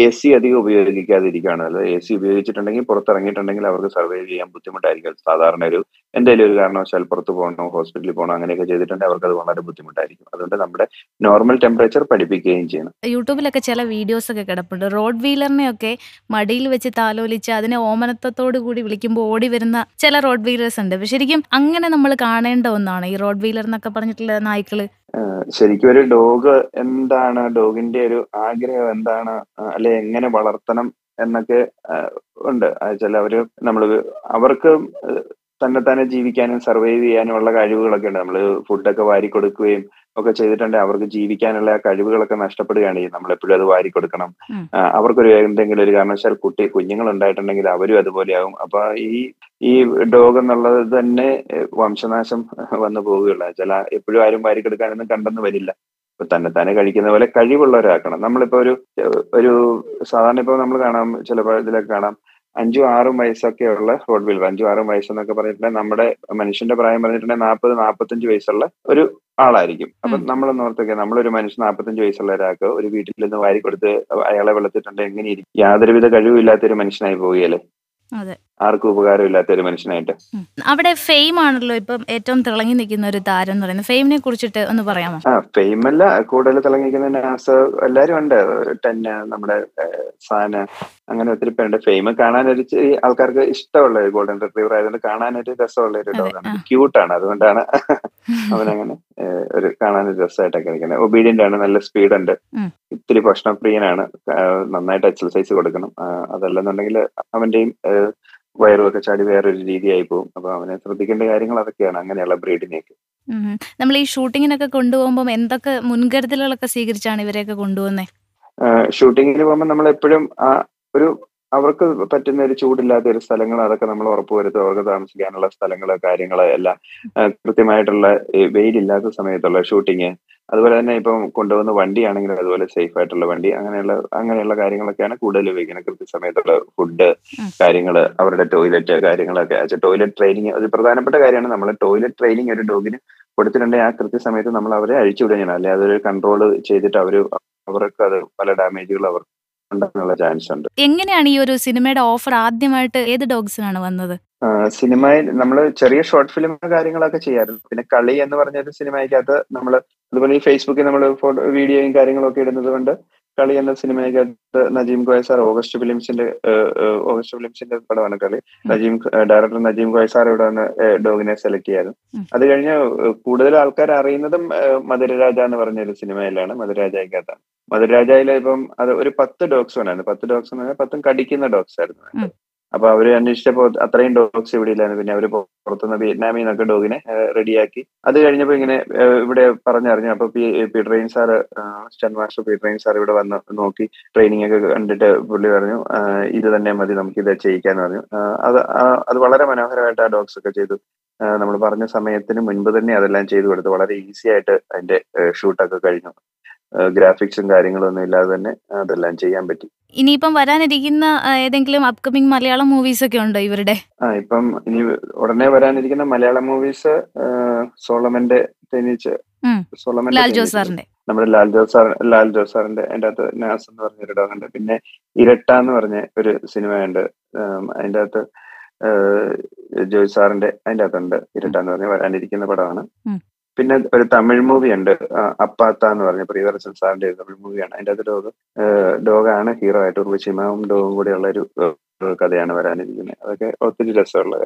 Speaker 3: എ സി അധികം ഉപയോഗിക്കാതിരിക്കുകയാണ്. നല്ലത് എ സി ഉപയോഗിച്ചിട്ടുണ്ടെങ്കിൽ പുറത്തിറങ്ങിയിട്ടുണ്ടെങ്കിൽ അവർക്ക് സർവൈവ് ചെയ്യാൻ ബുദ്ധിമുട്ടായിരിക്കും. സാധാരണ ഒരു എന്തെങ്കിലും ഒരു കാരണവശാൽ പുറത്ത് പോകണോ ഹോസ്പിറ്റലിൽ പോകണോ അങ്ങനെയൊക്കെ ചെയ്തിട്ടുണ്ടെങ്കിൽ അവർക്ക് അത് വളരെ ബുദ്ധിമുട്ടായിരിക്കും. അതുകൊണ്ട് നമ്മുടെ നോർമൽ ടെമ്പറേച്ചർ പഠിപ്പിക്കുകയും ചെയ്യണം.
Speaker 2: യൂട്യൂബിലൊക്കെ ചില വീഡിയോസ് ഒക്കെ കിടപ്പുണ്ട്. റോഡ് വീലറിനെയൊക്കെ മടിയിൽ വെച്ച് താലോലിച്ച് അതിനെ ഓമനത്വത്തോടു കൂടി വിളിക്കുമ്പോൾ ഓടി വരുന്ന ചില റോഡ് വീലേഴ്സ് ഉണ്ട്. ശരിക്കും അങ്ങനെ നമ്മൾ കാണേണ്ട ഒന്നാണ് ഈ റോഡ് വീലർ എന്നൊക്കെ പറഞ്ഞിട്ടുള്ള നായ്ക്കൾ.
Speaker 3: ശരിക്കും ഒരു ഡോഗ് എന്താണ് ഡോഗിന്റെ ഒരു ആഗ്രഹം എന്താണ് അല്ലെ എങ്ങനെ വളർത്തണം എന്നൊക്കെ ഉണ്ട്. ചില അവർ നമ്മൾ അവർക്ക് തന്നെ തന്നെ ജീവിക്കാനും സർവൈവ് ചെയ്യാനും ഉള്ള കഴിവുകളൊക്കെ ഉണ്ട്. നമ്മൾ ഫുഡൊക്കെ വാരി കൊടുക്കുകയും ഒക്കെ ചെയ്തിട്ടുണ്ടെങ്കിൽ അവർക്ക് ജീവിക്കാനുള്ള കഴിവുകളൊക്കെ നഷ്ടപ്പെടുകയാണ് നമ്മൾ എപ്പോഴും അത് വാരി കൊടുക്കണം അവർക്കൊരു എന്തെങ്കിലും ഒരു കാരണവശാൽ കുട്ടി കുഞ്ഞുങ്ങൾ ഉണ്ടായിട്ടുണ്ടെങ്കിൽ അവരും അതുപോലെയാവും അപ്പൊ ഈ ഈ ഡോഗ് എന്നുള്ളത് തന്നെ വംശനാശം വന്നു പോവുകയുള്ള. ചില എപ്പോഴും ആരും വാരി കൊടുക്കാനൊന്നും കണ്ടെന്ന് വരില്ല. ഇപ്പൊ തന്നെ തന്നെ കഴിക്കുന്ന പോലെ കഴിവുള്ളവരാക്കണം. നമ്മളിപ്പോ ഒരു ഒരു സാധാരണ ഇപ്പൊ നമ്മൾ കാണാം ചില ഇതിലൊക്കെ കാണാം. അഞ്ചും ആറും വയസ്സൊക്കെ ഉള്ള റോഡ് വീലർ അഞ്ചും ആറും വയസ്സെന്നൊക്കെ പറഞ്ഞിട്ടുണ്ടെങ്കിൽ നമ്മുടെ മനുഷ്യന്റെ പ്രായം പറഞ്ഞിട്ടുണ്ടെങ്കിൽ നാൽപ്പത് നാൽപ്പത്തഞ്ച് വയസ്സുള്ള ഒരു ആളായിരിക്കും. അപ്പൊ. നമ്മൾ നോർത്തൊക്കെ നമ്മളൊരു മനുഷ്യൻ നാൽപ്പത്തഞ്ച് വയസ്സുള്ള ഒരാൾക്ക് ഒരു വീട്ടിൽ നിന്ന് വാരി കൊടുത്ത് അയാളെ വെളുത്തിട്ടുണ്ടെങ്കിൽ എങ്ങനെയിരിക്കും യാതൊരുവിധ കഴിവില്ലാത്ത ഒരു മനുഷ്യനായി പോവുകയല്ലേ? ആർക്കും ഉപകാരമില്ലാത്ത ഒരു മനുഷ്യനായിട്ട്.
Speaker 2: അവിടെ ഫെയിം ആണല്ലോ ഇപ്പം ഏറ്റവും തിളങ്ങി നിൽക്കുന്ന ഒരു താരം എന്ന് പറയുന്നത്. ഫെയിമിനെ കുറിച്ചിട്ട് ഒന്ന് പറയാമോ?
Speaker 3: ആ ഫെയിം അല്ല കൂടുതൽ തിളങ്ങിക്കുന്ന നാസ് എല്ലാരും ഉണ്ട്. ടെന്ന നമ്മുടെ സാന അങ്ങനെ ഒത്തിരി പേരുണ്ട്. ഫെയിം കാണാൻ ഒരു ആൾക്കാർക്ക് ഇഷ്ടമുള്ള ഒരു ഗോൾഡൻ റിട്രീവർ ആയതുകൊണ്ട് കാണാൻ ഒരു രസമുള്ള ഒരു ഡോഗാണ്. ക്യൂട്ടാണ് അതുകൊണ്ടാണ് അവനങ്ങനെ ഒരു കാണാൻ ഒരു രസമായിട്ടൊക്കെ ഇരിക്കുന്നത് ഒബീഡിയന്റ് ആണ് നല്ല സ്പീഡ് ഉണ്ട്. ഇത്തിരി ഭക്ഷണപ്രിയനാണ്. നന്നായിട്ട് എക്സർസൈസ് കൊടുക്കണം. അതല്ലെന്നുണ്ടെങ്കിൽ അവന്റെയും ഏഹ്, വയറും ഒക്കെ ചാടി വേറൊരു രീതിയായി പോകും. അപ്പൊ അവനെ ശ്രദ്ധിക്കേണ്ട കാര്യങ്ങൾ അതൊക്കെയാണ് അങ്ങനെയുള്ള ബ്രീഡിനെയൊക്കെ.
Speaker 2: നമ്മൾ ഈ ഷൂട്ടിങ്ങിനൊക്കെ കൊണ്ടുപോകുമ്പോൾ എന്തൊക്കെ മുൻകരുതലുകളൊക്കെ സ്വീകരിച്ചാണ് ഇവരെയൊക്കെ കൊണ്ടുപോകുന്നത്
Speaker 3: ഷൂട്ടിങ്ങിന് പോകുമ്പോൾ നമ്മൾ എപ്പോഴും ഒരു അവർക്ക് പറ്റുന്ന ഒരു ചൂടില്ലാത്ത ഒരു സ്ഥലങ്ങൾ അതൊക്കെ നമ്മൾ ഉറപ്പുവരുത്തും അവർക്ക് താമസിക്കാനുള്ള സ്ഥലങ്ങൾ കാര്യങ്ങൾ എല്ലാം കൃത്യമായിട്ടുള്ള വെയിലില്ലാത്ത സമയത്തുള്ള ഷൂട്ടിങ് അതുപോലെ തന്നെ ഇപ്പം കൊണ്ടുപോകുന്ന വണ്ടിയാണെങ്കിലും അതുപോലെ സേഫ് ആയിട്ടുള്ള വണ്ടി അങ്ങനെയുള്ള അങ്ങനെയുള്ള കാര്യങ്ങളൊക്കെയാണ് കൂടുതൽ ഉപയോഗിക്കുന്നത്. കൃത്യസമയത്തുള്ള ഫുഡ്. കാര്യങ്ങൾ അവരുടെ ടോയ്ലറ്റ് കാര്യങ്ങളൊക്കെ. ടോയ്ലറ്റ് ട്രെയിനിങ് ഒരു പ്രധാനപ്പെട്ട കാര്യമാണ്. നമ്മൾ ടോയ്ലറ്റ് ട്രെയിനിങ് ഒരു ഡോഗിന് കൊടുത്തിട്ടുണ്ടെങ്കിൽ ആ കൃത്യസമയത്ത് നമ്മൾ അവരെ അഴിച്ചു വിടുകയാണ്. അല്ലെ അതൊരു കൺട്രോൾ ചെയ്തിട്ട് അവർ അവർക്ക് അത് പല ഡാമേജുകൾ അവർക്ക് ചാൻസ് ഉണ്ട്.
Speaker 2: എങ്ങനെയാണ് ഈ ഒരു സിനിമയുടെ ഓഫർ ആദ്യമായിട്ട് ഏത് ഡോഗ്സിനാണ് വന്നത്?
Speaker 3: സിനിമയിൽ നമ്മൾ ചെറിയ ഷോർട്ട് ഫിലിം കാര്യങ്ങളൊക്കെ ചെയ്യാറുണ്ട്. പിന്നെ കളി എന്ന് പറഞ്ഞ സിനിമയ്ക്കകത്ത് നമ്മൾ അതുപോലെ ഈ ഫേസ്ബുക്കിൽ നമ്മൾ ഫോട്ടോ വീഡിയോയും കാര്യങ്ങളൊക്കെ ഇടുന്നത് കൊണ്ട് കളി എന്ന സിനിമയ്ക്കകത്ത് നജീം ഗോയ സാർ ഓഗസ്റ്റ് ഫിലിംസിന്റെ ഓഗസ്റ്റ് ഫിലിംസിന്റെ പടമാണ് കളി. നജീം ഡയറക്ടർ നജീം ഗോയ സാർ ഇവിടെ വന്ന് ഡോഗിനെ സെലക്ട് ചെയ്യാറ്. അത് കഴിഞ്ഞ് കൂടുതൽ ആൾക്കാർ അറിയുന്നതും മധുരരാജ എന്ന് പറഞ്ഞ ഒരു സിനിമയിലാണ് മധുരരാജയ്ക്കകത്താണ് മധുരരാജയിലെ ഇപ്പം അത് ഒരു പത്ത് ഡോഗ്സ് ഉണ്ടായിരുന്നു പത്ത് ഡോഗ്സ് എന്ന് പറഞ്ഞാൽ പത്തും കടിക്കുന്ന ഡോഗ്സ് ആയിരുന്നു. അപ്പൊ അവർ അന്വേഷിച്ചപ്പോ അത്രയും ഡോഗ്സ് ഇവിടെ ഇല്ലായിരുന്നു. പിന്നെ അവർ പുറത്തുനിന്ന് വിയറ്റ്നാമിൽ നിന്നൊക്കെ ഡോഗിനെ റെഡിയാക്കി അത് കഴിഞ്ഞപ്പോ ഇങ്ങനെ ഇവിടെ പറഞ്ഞറിഞ്ഞു. അപ്പൊ P P train sir stun master P train sir ഇവിടെ വന്ന് നോക്കി. ട്രെയിനിങ് ഒക്കെ കണ്ടിട്ട് പുള്ളി പറഞ്ഞു ഇത് തന്നെ മതി നമുക്ക് ഇത് ചെയ്യിക്കാന്ന് പറഞ്ഞു. അത് അത് വളരെ മനോഹരമായിട്ട് ആ ഡോഗ്സ് ഒക്കെ ചെയ്തു. നമ്മൾ പറഞ്ഞ സമയത്തിന് മുൻപ് തന്നെ അതെല്ലാം ചെയ്തു കൊടുത്തു. വളരെ ഈസി ആയിട്ട് അതിന്റെ ഷൂട്ടൊക്കെ കഴിഞ്ഞു. ഗ്രാഫിക്സും കാര്യങ്ങളും ഒന്നും ഇല്ലാതെ തന്നെ അതെല്ലാം ചെയ്യാൻ പറ്റി.
Speaker 2: ഇനിയിപ്പം വരാനിരിക്കുന്ന ഏതെങ്കിലും അപ്കമിങ് മലയാളം മൂവീസ് ഒക്കെ ഉണ്ടോ ഇവരുടെ?
Speaker 3: ആ ഇപ്പം ഇനി ഉടനെ വരാനിരിക്കുന്ന മലയാളം മൂവീസ് സോളമന്റെ തേനീച്ച്
Speaker 2: ലാൽ ജോസ് സാറിന്റെ
Speaker 3: നമ്മുടെ ലാൽ ജോസ് സാർ ലാൽ ജോസ് സാറിന്റെ അതിന്റെ അകത്ത് നാസ് എന്ന് പറഞ്ഞ ഒരു ഡോഗുണ്ട് പിന്നെ ഇരട്ട എന്ന് പറഞ്ഞ ഒരു സിനിമയുണ്ട്. അതിന്റെ അകത്ത് ജോയ് സാറിന്റെ അതിന്റെ അകത്തുണ്ട്. ഇരട്ട എന്ന് പറഞ്ഞ വരാനിരിക്കുന്ന പടമാണ്. പിന്നെ ഒരു തമിഴ് മൂവി ഉണ്ട്. അപ്പാത്ത എന്ന് പറഞ്ഞ പ്രിയദർശൻ സാറിന്റെ തമിഴ് മൂവിയാണ് അതിന്റെ അകത്ത് ഡോഗ് ഡോഗാണ് ഹീറോ ആയിട്ട് ഉർവശിമാവും ഡോഗും കൂടെയുള്ള ഒരു കഥയാണ് വരാനിരിക്കുന്നത്. അതൊക്കെ ഒത്തിരി രസമുള്ള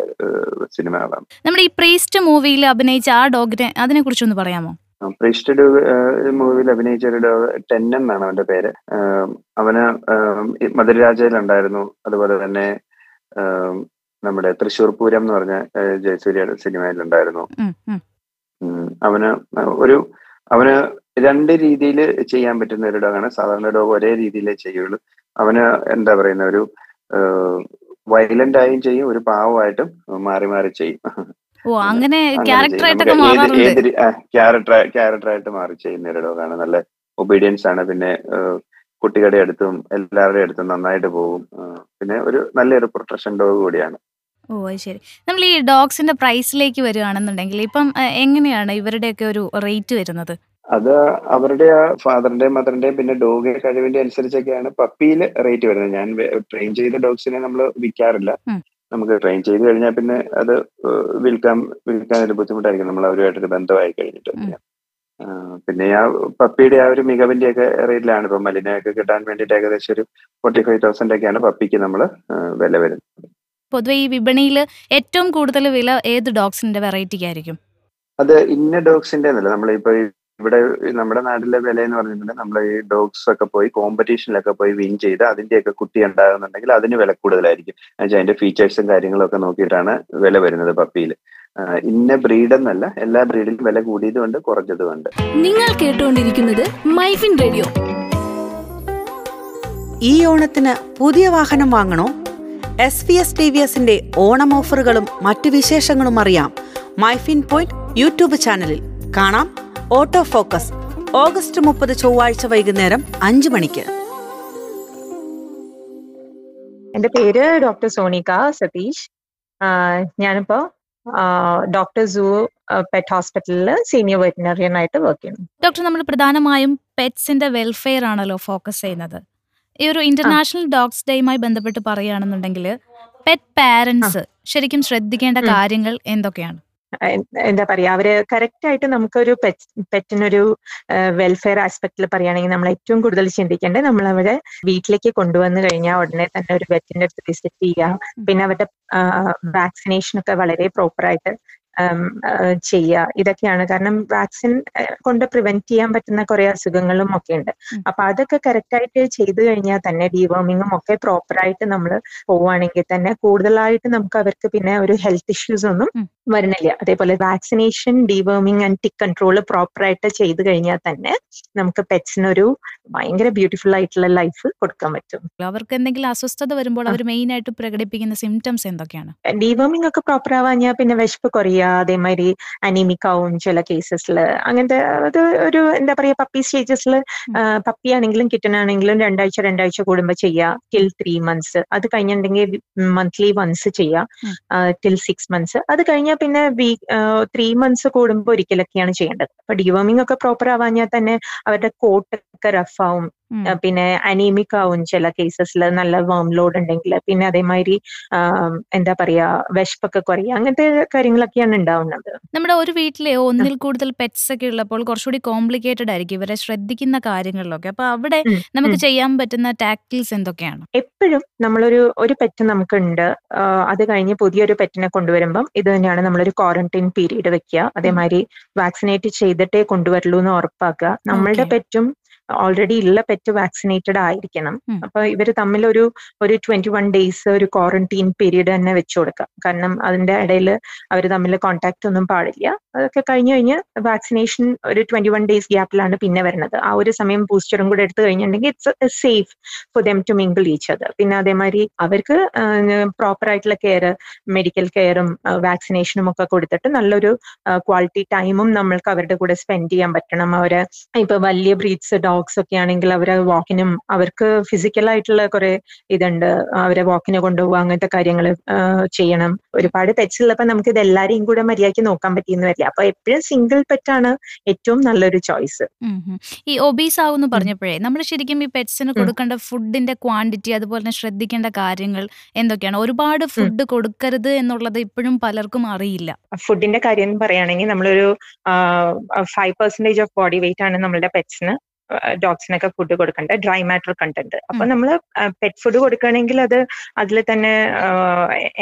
Speaker 3: സിനിമകളാണ്.
Speaker 2: നമ്മുടെ ഈ പ്രീസ്റ്റ് മൂവിയിൽ അഭിനയിച്ച ആ ഡോഗിനെ അതിനെ കുറിച്ചൊന്ന് പറയാമോ
Speaker 3: പ്രീസ്റ്റ് മൂവിയിൽ അഭിനയിച്ച ഒരു ഡോഗ് ടെന്നൻ എന്നാണ് അവന്റെ പേര്. അവന് മധുരരാജയിലുണ്ടായിരുന്നു. അതുപോലെ തന്നെ നമ്മുടെ തൃശ്ശൂർ പൂരം എന്ന് പറഞ്ഞ ജയസൂര്യ സിനിമയിലുണ്ടായിരുന്നു. അവന് ഒരു അവന് രണ്ട് രീതിയിൽ ചെയ്യാൻ പറ്റുന്ന ഒരു ഡോഗാണ്. സാധാരണ ഡോഗ് ഒരേ രീതിയിലേ ചെയ്യുള്ളൂ. അവന് എന്താ പറയുന്ന ഒരു വയലന്റ് ആയും ചെയ്യും ഒരു പാവമായിട്ടും മാറി മാറി ചെയ്യും.
Speaker 2: ഓ അങ്ങനെ ക്യാരക്ടറായിട്ടൊക്കെ
Speaker 3: ക്യാരക്ടർ ക്യാരക്ടറായിട്ട് മാറി ചെയ്യുന്ന ഒരു ഡോഗാണ്. നല്ല ഒബീഡിയൻസ് ആണ്. പിന്നെ കുട്ടികളുടെ അടുത്തും എല്ലാവരുടെ അടുത്തും നന്നായിട്ട് പോകും. പിന്നെ ഒരു നല്ലൊരു പ്രൊട്ടക്ഷൻ ഡോഗ് കൂടിയാണ്.
Speaker 2: ഓ ശരി. നമ്മൾ ഈ ഡോഗ്സിന്റെ പ്രൈസിലേക്ക് വരികയാണെന്നുണ്ടെങ്കിൽ ഇപ്പം എങ്ങനെയാണ് ഇവരുടെയൊക്കെ ഒരു റേറ്റ് വരുന്നത്?
Speaker 3: അത് അവരുടെ ആ ഫാദറിന്റെയും മദറിന്റെയും പിന്നെ ഡോഗ് കഴിവിന്റെ അനുസരിച്ചൊക്കെയാണ് പപ്പിയിൽ റേറ്റ് വരുന്നത്. ഞാൻ ട്രെയിൻ ചെയ്ത ഡോഗ്സിനെ നമ്മൾ വിൽക്കാറില്ല. നമുക്ക് ട്രെയിൻ ചെയ്ത് കഴിഞ്ഞാൽ പിന്നെ അത് വിൽക്കാൻ വിൽക്കാൻ ഒരു ബുദ്ധിമുട്ടായിരിക്കും. നമ്മൾ അവരുമായിട്ടൊരു ബന്ധമായി കഴിഞ്ഞിട്ട്. പിന്നെ ആ പപ്പിയുടെ ആ ഒരു മികവിന്റെ ഒക്കെ റേറ്റിലാണ്. ഇപ്പൊ മലിനയൊക്കെ കിട്ടാൻ വേണ്ടിയിട്ട് ഏകദേശം ഒരു ഫോർട്ടി ഫൈവ് തൗസൻഡ് ഒക്കെയാണ് പപ്പിക്ക് നമ്മൾ വില വരുന്നത്.
Speaker 2: പൊതുവെ ഈ വിപണിയിൽ ഏറ്റവും കൂടുതൽ വില ഏത് ഡോഗ്സിന്റെ വെറൈറ്റിക്കായിരിക്കും?
Speaker 3: അത് ഇന്ന ഡോഗ്സിന്റെ നമ്മളിപ്പോ ഇവിടെ നമ്മുടെ നാട്ടിലെ വില എന്ന് പറഞ്ഞിട്ടുണ്ടെങ്കിൽ നമ്മൾ ഈ ഡോഗ്സ് ഒക്കെ പോയി കോമ്പറ്റീഷനിലൊക്കെ പോയി വിൻ ചെയ്ത് അതിന്റെയൊക്കെ കുട്ടി ഉണ്ടാകുന്നുണ്ടെങ്കിൽ അതിന് വില കൂടുതലായിരിക്കും. എന്നുവെച്ചാൽ അതിന്റെ ഫീച്ചേഴ്സും കാര്യങ്ങളൊക്കെ നോക്കിയിട്ടാണ് വില വരുന്നത് പപ്പിയിൽ. ഇന്ന ബ്രീഡ് എന്നല്ല എല്ലാ ബ്രീഡിലും വില കൂടിയതുകൊണ്ട് കുറഞ്ഞതുകൊണ്ട്
Speaker 4: നിങ്ങൾ കേട്ടുകൊണ്ടിരിക്കുന്നത് മൈഫിൻ റേഡിയോ.
Speaker 1: ഈ ഓണത്തിന് പുതിയ വാഹനം വാങ്ങണോ? S V S T V എസിന്റെ ഓണം ഓഫറുകളും മറ്റു വിശേഷങ്ങളും അറിയാം. മൈഫിൻ പോയിന്റ് യൂട്യൂബ് ചാനലിൽ കാണാം. ഓട്ടോ ഫോക്കസ് ഓഗസ്റ്റ് മുപ്പത് ചൊവ്വാഴ്ച വൈകുന്നേരം അഞ്ചു മണിക്ക്.
Speaker 5: എന്റെ പേര് ഡോക്ടർ സോണിക സതീഷ്. ഞാനിപ്പോ ഡോക്ടർ സൂ പെറ്റ് ഹോസ്പിറ്റലിൽ സീനിയർ വെറ്റിനറിയൻ ആയിട്ട് വർക്ക് ചെയ്യുന്നു.
Speaker 2: ഡോക്ടർ നമ്മൾ പ്രധാനമായും പെറ്റ്സിന്റെ വെൽഫെയർ ആണല്ലോ ഫോക്കസ് ചെയ്യുന്നത്. ഈ ഒരു ഇന്റർനാഷണൽ ഡോഗ്സ് ഡേയുമായി ബന്ധപ്പെട്ട് പറയുകയാണെന്നുണ്ടെങ്കിൽ പെറ്റ് പാരന്റ്സ് ശരിക്കും ശ്രദ്ധിക്കേണ്ട കാര്യങ്ങൾ എന്തൊക്കെയാണ്?
Speaker 5: എന്താ പറയാ അവർ കറക്റ്റ് ആയിട്ട് നമുക്കൊരു പെറ്റ് പെറ്റിനൊരു വെൽഫെയർ ആസ്പെക്റ്റിൽ പറയുകയാണെങ്കിൽ നമ്മൾ ഏറ്റവും കൂടുതൽ ചിന്തിക്കേണ്ടത് നമ്മൾ അവരെ വീട്ടിലേക്ക് കൊണ്ടുവന്നു കഴിഞ്ഞാൽ ഉടനെ തന്നെ ഒരു വെറ്റിന്റെ അടുത്ത് വിസിറ്റ് ചെയ്യുക പിന്നെ അവരുടെ വാക്സിനേഷൻ ഒക്കെ വളരെ പ്രോപ്പർ ആയിട്ട് ചെയ്യുക ഇതൊക്കെയാണ്. കാരണം വാക്സിൻ കൊണ്ട് പ്രിവെന്റ് ചെയ്യാൻ പറ്റുന്ന കുറെ അസുഖങ്ങളും ഒക്കെ ഉണ്ട്. അപ്പൊ അതൊക്കെ കറക്റ്റ് ആയിട്ട് ചെയ്തു കഴിഞ്ഞാൽ തന്നെ ഡീവോമിങ്ങും ഒക്കെ പ്രോപ്പർ ആയിട്ട് നമ്മൾ പോവുകയാണെങ്കിൽ തന്നെ കൂടുതലായിട്ട് നമുക്ക് അവർക്ക് പിന്നെ ഒരു ഹെൽത്ത് ഇഷ്യൂസ് ഒന്നും. വരുന്നില്ല. അതേപോലെ vaccination deworming and tick control proper ആയിട്ട് ചെയ്തു കഴിഞ്ഞാൽ തന്നെ നമുക്ക് പെറ്റ്സിനൊരു ഭയങ്കര ബ്യൂട്ടിഫുൾ ആയിട്ടുള്ള ലൈഫ് കൊടുക്കാൻ പറ്റും.
Speaker 2: അവർക്ക് എന്തെങ്കിലും അസ്വസ്ഥത വരുമ്പോൾ അവർ മെയിൻ ആയിട്ട് പ്രകടിപ്പിക്കുന്ന സിംറ്റംസ് എന്തൊക്കെയാണ്?
Speaker 5: ഡീവേമിംഗ് ഒക്കെ പ്രോപ്പർ ആവാഞ്ഞാൽ പിന്നെ വിശപ്പ് കുറയുക അതേമാതിരി അനീമിക്കാവും ചില കേസസിൽ അങ്ങനത്തെ അത് ഒരു എന്താ പറയാ പപ്പി സ്റ്റേജസിൽ പപ്പി ആണെങ്കിലും കിട്ടൺ ആണെങ്കിലും രണ്ടാഴ്ച രണ്ടാഴ്ച കൂടുമ്പോൾ ചെയ്യുക ടിൽ ത്രീ മന്ത്സ്. അത് കഴിഞ്ഞിട്ടുണ്ടെങ്കിൽ മന്ത്ലി വൺസ്. ചെയ്യുക ടിൽ സിക്സ് മന്ത്സ്. അത് കഴിഞ്ഞാൽ പിന്നെ വീക്ക് ത്രീ മന്ത്സ് കൂടുമ്പോൾ ഒരിക്കലൊക്കെയാണ് ചെയ്യേണ്ടത്. അപ്പൊ ഡിവോമിംഗ് ഒക്കെ പ്രോപ്പർ ആവാഞ്ഞാൽ തന്നെ അവരുടെ കോട്ടൊക്കെ റഫ് ആവും പിന്നെ അനീമിക് ആവും ചില കേസസിൽ നല്ല വേം ലോഡ് ഉണ്ടെങ്കിൽ പിന്നെ അതേമാതിരി എന്താ പറയാ വിശപ്പൊക്കെ കുറയുക അങ്ങനത്തെ കാര്യങ്ങളൊക്കെയാണ് ഉണ്ടാവുന്നത്.
Speaker 2: നമ്മുടെ ഒരു വീട്ടിലെ ഒന്നിൽ കൂടുതൽ പെറ്റ്സ് ഒക്കെ ഉള്ളപ്പോൾ കുറച്ചുകൂടി കോംപ്ലിക്കേറ്റഡ് ആയിരിക്കും ഇവരെ ശ്രദ്ധിക്കുന്ന കാര്യങ്ങളിലൊക്കെ. അപ്പൊ അവിടെ നമുക്ക് ചെയ്യാൻ പറ്റുന്ന ടാക്ടിൽസ് എന്തൊക്കെയാണ്?
Speaker 5: എപ്പോഴും നമ്മളൊരു ഒരു പെറ്റ് നമുക്കുണ്ട്. ഉണ്ട് അത് കഴിഞ്ഞ് പുതിയൊരു പെറ്റിനെ കൊണ്ടുവരുമ്പം ഇത് തന്നെയാണ് നമ്മളൊരു ക്വാറന്റൈൻ പീരീഡ് വെക്കുക. അതേമാതിരി വാക്സിനേറ്റ് ചെയ്തിട്ടേ കൊണ്ടുവരുള്ളൂ എന്ന് ഉറപ്പാക്കുക. നമ്മളുടെ പെറ്റും ഓൾറെഡി ഉള്ള പെറ്റ് വാക്സിനേറ്റഡ് ആയിരിക്കണം. അപ്പൊ ഇവർ തമ്മിൽ ഒരു ഒരു ട്വന്റി വൺ ഡേയ്സ് ഒരു ക്വാറന്റീൻ പീരീഡ് തന്നെ വെച്ചു കൊടുക്കാം. കാരണം അതിന്റെ ഇടയിൽ അവർ തമ്മിൽ കോൺടാക്ട് ഒന്നും പാടില്ല. അതൊക്കെ കഴിഞ്ഞു കഴിഞ്ഞ് വാക്സിനേഷൻ ഒരു ട്വന്റി വൺ ഡേയ്സ് ഗ്യാപ്പിലാണ് പിന്നെ വരുന്നത് ആ ഒരു സമയം ബൂസ്റ്ററും കൂടെ എടുത്തു കഴിഞ്ഞിട്ടുണ്ടെങ്കിൽ it's safe for them to mingle each അത് പിന്നെ അതേമാതിരി അവർക്ക് പ്രോപ്പർ ആയിട്ടുള്ള കെയർ മെഡിക്കൽ കെയറും വാക്സിനേഷനും ഒക്കെ കൊടുത്തിട്ട് നല്ലൊരു ക്വാളിറ്റി ടൈമും നമ്മൾക്ക് അവരുടെ കൂടെ സ്പെൻഡ് ചെയ്യാൻ പറ്റണം. അവരെ ഇപ്പൊ വലിയ ബ്രീഡ്സ് ഡോഗ്സ് ഒക്കെ ആണെങ്കിൽ അവരെ വാക്കിനും അവർക്ക് ഫിസിക്കൽ ആയിട്ടുള്ള കുറെ ഇതുണ്ട്. അവരെ വാക്കിന് കൊണ്ടുപോകുക അങ്ങനത്തെ കാര്യങ്ങൾ ചെയ്യണം. ഒരുപാട് പെറ്റ്സുള്ളപ്പോൾ നമുക്ക് ഇത് എല്ലാരെയും കൂടെ മര്യാദയ്ക്ക് നോക്കാൻ പറ്റിയെന്ന് വരില്ല. അപ്പൊ എപ്പോഴും സിംഗിൾ പെറ്റാണ് ഏറ്റവും നല്ലൊരു ചോയ്സ്.
Speaker 2: ഈ ഒബീസ് ആവുമെന്ന് പറഞ്ഞപ്പോഴേ നമ്മൾ ശരിക്കും ഈ പെറ്റ്സിന് കൊടുക്കേണ്ട ഫുഡിന്റെ ക്വാണ്ടിറ്റി അതുപോലെ തന്നെ ശ്രദ്ധിക്കേണ്ട കാര്യങ്ങൾ എന്തൊക്കെയാണ്? ഒരുപാട് ഫുഡ് കൊടുക്കരുത് എന്നുള്ളത് ഇപ്പോഴും പലർക്കും അറിയില്ല.
Speaker 5: ഫുഡിന്റെ കാര്യം പറയുകയാണെങ്കിൽ നമ്മളൊരു five percentage of body weight ആണ് നമ്മളുടെ പെറ്റ്സിന് ഡോഗ്സിനൊക്കെ ഫുഡ് കൊടുക്കേണ്ടത് ഡ്രൈ മാറ്റർ കണ്ടന്റ് അപ്പൊ നമ്മൾ പെറ്റ് ഫുഡ് കൊടുക്കുകയാണെങ്കിൽ അത് അതിൽ തന്നെ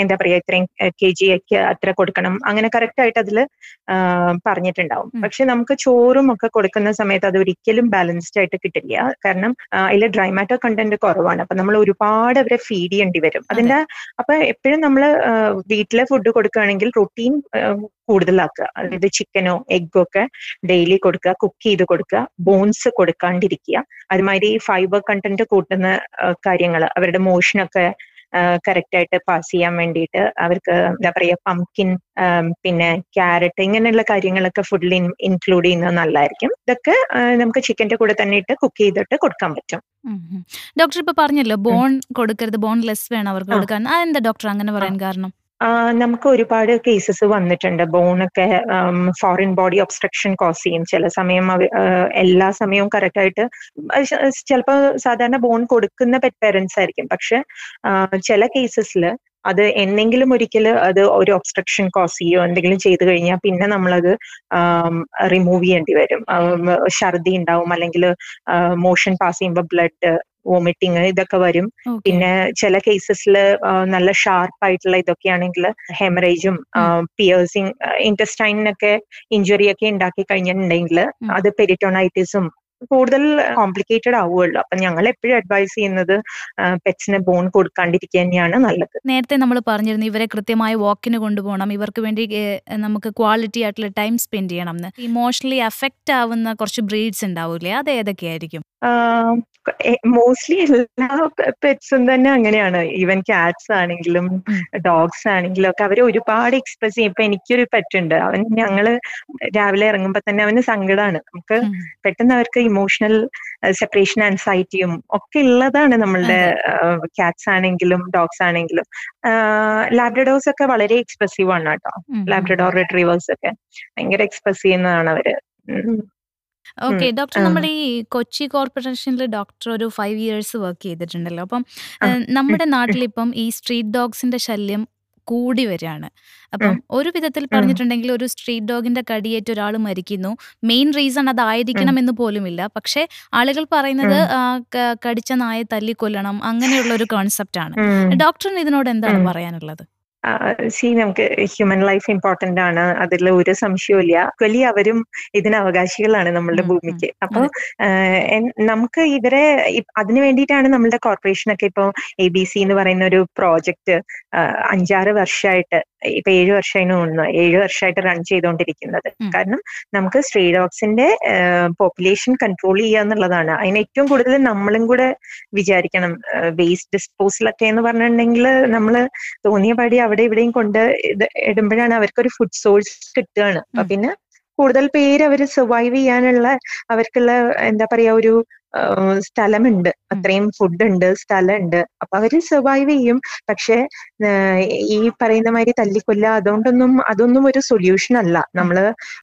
Speaker 5: എന്താ പറയാ ഇത്രയും കെ ജി ഒക്കെ അത്ര കൊടുക്കണം. അങ്ങനെ കറക്റ്റ് ആയിട്ട് അതിൽ പറഞ്ഞിട്ടുണ്ടാവും. പക്ഷെ നമുക്ക് ചോറും ഒക്കെ കൊടുക്കുന്ന സമയത്ത് അത് ഒരിക്കലും ബാലൻസ്ഡ് ആയിട്ട് കിട്ടില്ല. കാരണം അതിൽ ഡ്രൈ മാറ്റർ കണ്ടന്റ് കുറവാണ്. അപ്പൊ നമ്മൾ ഒരുപാട് അവരെ ഫീഡ് ചെയ്യേണ്ടി വരും. അതിന്റെ അപ്പൊ എപ്പോഴും നമ്മൾ വീട്ടിലെ ഫുഡ് കൊടുക്കുകയാണെങ്കിൽ പ്രോട്ടീൻ കൂടുതലാക്കുക. അതായത് ചിക്കനോ എഗ്ഗോ ഒക്കെ ഡെയിലി കൊടുക്കുക കുക്ക് ചെയ്ത് കൊടുക്കുക ബോൺസ് കൊടുക്കാണ്ടിരിക്കുക. അതുമാതിരി ഫൈബർ കണ്ടന്റ് കൂട്ടുന്ന കാര്യങ്ങൾ അവരുടെ മോഷനൊക്കെ കറക്റ്റ് ആയിട്ട് പാസ് ചെയ്യാൻ വേണ്ടിയിട്ട് അവർക്ക് എന്താ പറയുക പംകിൻ പിന്നെ ക്യാരറ്റ് ഇങ്ങനെയുള്ള കാര്യങ്ങളൊക്കെ ഫുഡിൽ ഇൻക്ലൂഡ് ചെയ്യുന്നത് നല്ലതായിരിക്കും. ഇതൊക്കെ നമുക്ക് ചിക്കന്റെ കൂടെ തന്നെ ഇട്ട് കുക്ക് ചെയ്തിട്ട് കൊടുക്കാൻ പറ്റും.
Speaker 2: ഡോക്ടർ ഇപ്പൊ പറഞ്ഞല്ലോ ബോൺ കൊടുക്കരുത് ബോൺ ലെസ് വേണം അവർക്ക് കൊടുക്കാൻ. അതെന്താ ഡോക്ടർ അങ്ങനെ പറയാൻ കാരണം?
Speaker 5: നമുക്ക് ഒരുപാട് കേസസ് വന്നിട്ടുണ്ട്. ബോണൊക്കെ ഫോറിൻ ബോഡി ഒബ്സ്ട്രക്ഷൻ കോസ് ചെയ്യും. ചില സമയം എല്ലാ സമയവും കറക്റ്റ് ആയിട്ട് ചിലപ്പോൾ സാധാരണ ബോൺ കൊടുക്കുന്ന പെറ്റ് പേരൻസ് ആയിരിക്കും. പക്ഷെ ചില കേസസിൽ അത് എന്നെങ്കിലും ഒരിക്കൽ അത് ഒരു ഒബ്സ്ട്രക്ഷൻ കോസ് ചെയ്യോ എന്തെങ്കിലും ചെയ്തു കഴിഞ്ഞാൽ പിന്നെ നമ്മളത് റിമൂവ് ചെയ്യേണ്ടി വരും. ഛർദി ഉണ്ടാവും. അല്ലെങ്കിൽ മോഷൻ പാസ് ചെയ്യുമ്പോൾ ബ്ലഡ് വോമിറ്റിങ് ഇതൊക്കെ വരും. പിന്നെ ചില കേസസിൽ നല്ല ഷാർപ്പ് ആയിട്ടുള്ള ഇതൊക്കെയാണെങ്കിൽ ഹെമറേജും പിയേഴ്സിങ് ഇന്റസ്റ്റൈനൊക്കെ ഇഞ്ചുറി ഒക്കെ ഉണ്ടാക്കി കഴിഞ്ഞിട്ടുണ്ടെങ്കിൽ അത് പെരിറ്റോണൈറ്റിസും കൂടുതൽ കോംപ്ലിക്കേറ്റഡ് ആവുമല്ലോ അപ്പൊ ഞങ്ങൾ എപ്പോഴും അഡ്വൈസ് ചെയ്യുന്നത് പെറ്റ്സിന് ബോൺ കൊടുക്കാണ്ടിരിക്കുക തന്നെയാണ് നല്ലത്.
Speaker 2: നേരത്തെ നമ്മൾ പറഞ്ഞിരുന്നു ഇവരെ കൃത്യമായി വാക്കിന് കൊണ്ടുപോകണം. ഇവർക്ക് വേണ്ടി നമുക്ക് ക്വാളിറ്റി ആയിട്ടുള്ള ടൈം സ്പെൻഡ് ചെയ്യണം എന്ന്. ഇമോഷണലി അഫക്റ്റ് ആവുന്ന കുറച്ച് ബ്രീഡ്സ് ഉണ്ടാവൂലേ അത് ഏതൊക്കെയായിരിക്കും?
Speaker 5: മോസ്റ്റ്ലി എല്ലാ പെറ്റ്സും തന്നെ അങ്ങനെയാണ്. ഈവൻ കാറ്റ്സ് ആണെങ്കിലും. ഡോഗ്സ് ആണെങ്കിലും ഒക്കെ അവർ ഒരുപാട് എക്സ്പ്രസ് ചെയ്യും. ഇപ്പൊ എനിക്കൊരു പെറ്റ് ഉണ്ട്. അവൻ ഞങ്ങൾ രാവിലെ ഇറങ്ങുമ്പോ തന്നെ അവന് സങ്കടമാണ് നമുക്ക്. പെട്ടെന്ന് അവർക്ക് ഇമോഷണൽ സെപ്പറേഷൻ ആൻസൈറ്റിയും ഒക്കെ ഉള്ളതാണ് നമ്മളുടെ ക്യാറ്റ്സ് ആണെങ്കിലും ഡോഗ്സ് ആണെങ്കിലും. ലാബ്രഡോസ് ഒക്കെ വളരെ എക്സ്പ്രസീവ് ആണ് കേട്ടോ. ലാബ്രഡോർ റിട്രീവേഴ്സ് ഒക്കെ ഭയങ്കര എക്സ്പ്രസ് ചെയ്യുന്നതാണ് അവർ.
Speaker 2: Okay doctor. നമ്മുടെ ഈ കൊച്ചി കോർപ്പറേഷനിൽ ഡോക്ടർ ഒരു ഫൈവ് ഇയേഴ്സ് വർക്ക് ചെയ്തിട്ടുണ്ടല്ലോ. അപ്പം നമ്മുടെ നാട്ടിൽ നാട്ടിലിപ്പം ഈ സ്ട്രീറ്റ് ഡോഗ്സിന്റെ ശല്യം കൂടി വരികയാണ്. അപ്പം ഒരു വിധത്തിൽ പറഞ്ഞിട്ടുണ്ടെങ്കിൽ ഒരു സ്ട്രീറ്റ് ഡോഗിന്റെ കടിയേറ്റ് ഒരാൾ മരിക്കുന്നു. മെയിൻ റീസൺ അതായിരിക്കണം എന്ന് പോലുമില്ല. പക്ഷേ ആളുകൾ പറയുന്നത്. കടിച്ച നായെ തല്ലിക്കൊല്ലണം അങ്ങനെയുള്ള ഒരു കോൺസെപ്റ്റ് ആണ്. ഡോക്ടറിന് ഇതിനോട് എന്താണ്. പറയാനുള്ളത്?
Speaker 5: സി നമുക്ക് ഹ്യൂമൻ ലൈഫ് ഇമ്പോർട്ടന്റ് ആണ്. അതിൽ ഒരു സംശയവും വലിയ അവരും ഇതിന് അവകാശികളാണ് നമ്മളുടെ. ഭൂമിക്ക്. അപ്പൊ നമുക്ക് ഇവരെ അതിന് വേണ്ടിയിട്ടാണ് നമ്മളുടെ കോർപ്പറേഷനൊക്കെ ഇപ്പൊ എ ബി സി എന്ന് പറയുന്ന ഒരു പ്രോജക്റ്റ് അഞ്ചാറ് വർഷമായിട്ട് ഇപ്പൊ ഏഴു വർഷമായിരുന്നു തോന്നുന്നു ഏഴു വർഷമായിട്ട് റൺ ചെയ്തുകൊണ്ടിരിക്കുന്നത് കാരണം നമുക്ക് സ്ട്രീ ഡോഗ്സിന്റെ പോപ്പുലേഷൻ കൺട്രോൾ ചെയ്യുക എന്നുള്ളതാണ്. അതിന് ഏറ്റവും കൂടുതൽ നമ്മളും കൂടെ വിചാരിക്കണം. വേസ്റ്റ് ഡിസ്പോസൽ ഡിസ്പോസലൊക്കെ എന്ന് പറഞ്ഞിട്ടുണ്ടെങ്കിൽ നമ്മൾ തോന്നിയ പടി അവിടെ ഇവിടെയും കൊണ്ട് ഇത് ഇടുമ്പോഴാണ് അവർക്കൊരു ഫുഡ് സോഴ്സ് കിട്ടുകയാണ്. അപ്പൊ. പിന്നെ കൂടുതൽ പേര് അവർ സർവൈവ് ചെയ്യാനുള്ള അവർക്കുള്ള എന്താ പറയാ ഒരു സ്ഥലമുണ്ട്. അത്രയും ഫുഡ് ഉണ്ട് സ്ഥലമുണ്ട്. അപ്പൊ അവർ സർവൈവ് ചെയ്യും. പക്ഷെ ഈ പറയുന്ന മാതിരി തല്ലിക്കൊല്ല അതുകൊണ്ടൊന്നും അതൊന്നും ഒരു സൊല്യൂഷൻ അല്ല. നമ്മൾ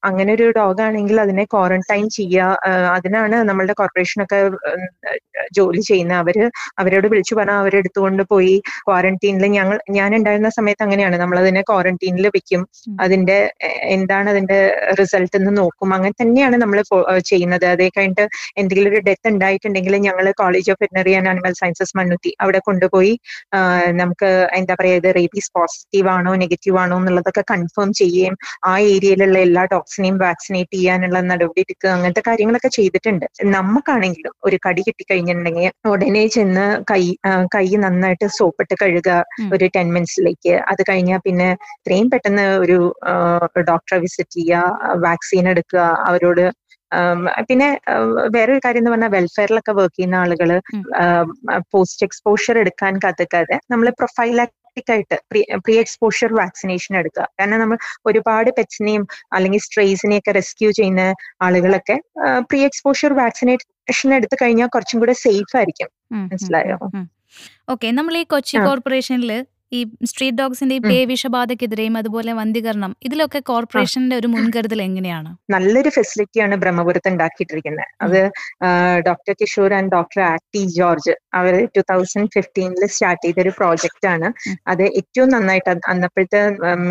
Speaker 5: അങ്ങനെ ഒരു ഡോഗ് ആണെങ്കിൽ അതിനെ ക്വാറന്റൈൻ ചെയ്യുക അതിനാണ് നമ്മളുടെ കോർപ്പറേഷനൊക്കെ ഒക്കെ ജോലി ചെയ്യുന്ന അവർ അവരോട് വിളിച്ചു പറഞ്ഞാൽ അവരെടുത്തുകൊണ്ട് പോയി ക്വാറന്റീനിൽ ഞങ്ങൾ ഞാൻ ഉണ്ടായിരുന്ന സമയത്ത് അങ്ങനെയാണ്. നമ്മൾ അതിനെ ക്വാറന്റീനിൽ വെക്കും. അതിന്റെ എന്താണ് അതിന്റെ റിസൾട്ട് എന്ന് നോക്കും. അങ്ങനെ തന്നെയാണ് നമ്മൾ ചെയ്യുന്നത്. അതേ കഴിഞ്ഞിട്ട് എന്തെങ്കിലും ഒരു ഡെത്ത് ഉണ്ടായിട്ടുണ്ടെങ്കിൽ ഞങ്ങൾ college of veterinary and animal sciences Mannuthy അവിടെ കൊണ്ടുപോയി നമുക്ക് എന്താ പറയുക ഇത് റേബീസ് പോസിറ്റീവ് ആണോ നെഗറ്റീവ് ആണോ എന്നുള്ളതൊക്കെ കൺഫേം ചെയ്യുകയും ആ ഏരിയയിലുള്ള എല്ലാ ഡോഗ്സിനെയും വാക്സിനേറ്റ് ചെയ്യാനുള്ള നടപടി എടുക്കുക അങ്ങനത്തെ കാര്യങ്ങളൊക്കെ ചെയ്തിട്ടുണ്ട് നമുക്കാണെങ്കിലും ഒരു കടി കിട്ടിക്കഴിഞ്ഞിട്ടുണ്ടെങ്കിൽ ഉടനെ ചെന്ന് കൈ കൈ നന്നായിട്ട് സോപ്പിട്ട് കഴുകുക. ഒരു ടെൻ മിനിറ്റ്സിലേക്ക് അത് കഴിഞ്ഞാൽ പിന്നെ ഇത്രയും പെട്ടെന്ന് ഒരു ഡോക്ടറെ വിസിറ്റ് ചെയ്യുക വാക്സിൻ എടുക്കുക അവരോട് പിന്നെ വേറൊരു കാര്യം എന്ന് പറഞ്ഞാൽ വെൽഫെയറിലൊക്കെ വർക്ക് ചെയ്യുന്ന ആളുകൾ പോസ്റ്റ് എക്സ്പോഷർ എടുക്കാൻ കത്തിക്കാതെ നമ്മൾ പ്രൊഫൈലാക്ടിക് ആയിട്ട് പ്രീ എക്സ്പോഷർ വാക്സിനേഷൻ എടുക്കുക കാരണം നമ്മൾ ഒരുപാട് പെറ്റ്സിനെയും അല്ലെങ്കിൽ സ്ട്രെയ്സിനെയും ഒക്കെ റെസ്ക്യൂ ചെയ്യുന്ന ആളുകളൊക്കെ പ്രീ എക്സ്പോഷർ വാക്സിനേഷൻ എടുത്തു കഴിഞ്ഞാൽ കുറച്ചും കൂടെ സേഫ് ആയിരിക്കും മനസ്സിലായോ?
Speaker 2: ഓക്കെ നമ്മൾ ഈ കൊച്ചി. കോർപ്പറേഷനിൽ ഈ സ്ട്രീറ്റ് ഡോഗ്സിന്റെ ഈ പേ വിഷബാധക്കെതിരെയും അതുപോലെ വന്ധീകരണം ഇതിലൊക്കെ കോർപ്പറേഷന്റെ ഒരു മുൻകരുതൽ എങ്ങനെയാണ്?
Speaker 5: നല്ലൊരു ഫെസിലിറ്റിയാണ് ബ്രഹ്മപുരത്ത് ഉണ്ടാക്കിയിട്ടിരിക്കുന്നത്. അത് ഡോക്ടർ കിഷോർ ആൻഡ് ഡോക്ടർ ആക്ടി ജോർജ് അവർ ടൂ തൗസൻഡ് ഫിഫ്റ്റീനിൽ സ്റ്റാർട്ട് ചെയ്ത ഒരു പ്രോജക്റ്റ് ആണ് അത് ഏറ്റവും നന്നായിട്ട് അന്നപ്പോഴത്തെ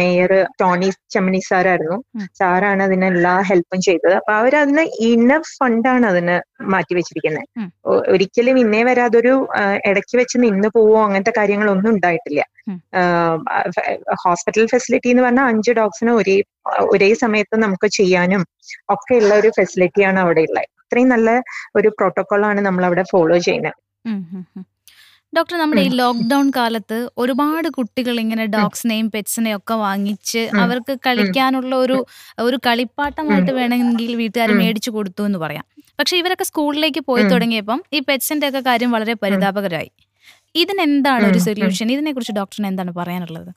Speaker 5: മേയർ ടോണി ചെമ്മണി സാറായിരുന്നു. സാറാണ് അതിനെല്ലാ ഹെൽപ്പും ചെയ്തത്. അപ്പൊ അവരതിന് ഇനഫ് ഫണ്ടാണ് അതിന് മാറ്റിവെച്ചിരിക്കുന്നത്. ഒരിക്കലും ഇന്നേ വരെ അതൊരു ഇടയ്ക്ക് വെച്ച് നിന്ന് പോവോ അങ്ങനത്തെ കാര്യങ്ങളൊന്നും ഉണ്ടായിട്ടില്ല. ഹോസ്പിറ്റൽ ഫെസിലിറ്റി എന്ന് പറഞ്ഞാൽ അഞ്ച് ഡോഗ്സിന് ഒരേ ഒരേ സമയത്ത് നമുക്ക് ചെയ്യാനും ഒക്കെ ഉള്ള ഒരു ഫെസിലിറ്റിയാണ് അവിടെ ഉള്ളത്. ഇത്രയും നല്ല ഒരു പ്രോട്ടോകോൾ ആണ് നമ്മൾ അവിടെ ഫോളോ ചെയ്യുന്നത്.
Speaker 2: ഡോക്ടർ നമ്മുടെ ഈ ലോക്ക്ഡൗൺ കാലത്ത് ഒരുപാട് കുട്ടികൾ ഇങ്ങനെ ഡോഗ്സിനെയും പെറ്റ്സിനെയും ഒക്കെ വാങ്ങിച്ച് അവർക്ക് കളിക്കാനുള്ള ഒരു ഒരു കളിപ്പാട്ടമായിട്ട് വേണമെങ്കിൽ വീട്ടുകാർ. മേടിച്ചു കൊടുത്തു എന്ന് പറയാം. പക്ഷെ ഇവരൊക്കെ സ്കൂളിലേക്ക് പോയി. തുടങ്ങിയപ്പം ഈ പെറ്റ്സിന്റെ ഒക്കെ കാര്യം വളരെ പരിതാപകരമായി ഇതിനെന്താണ് ഒരു. സൊല്യൂഷൻ? ഇതിനെ കുറിച്ച് ഡോക്ടറിന് എന്താണ് പറയാനുള്ളത്?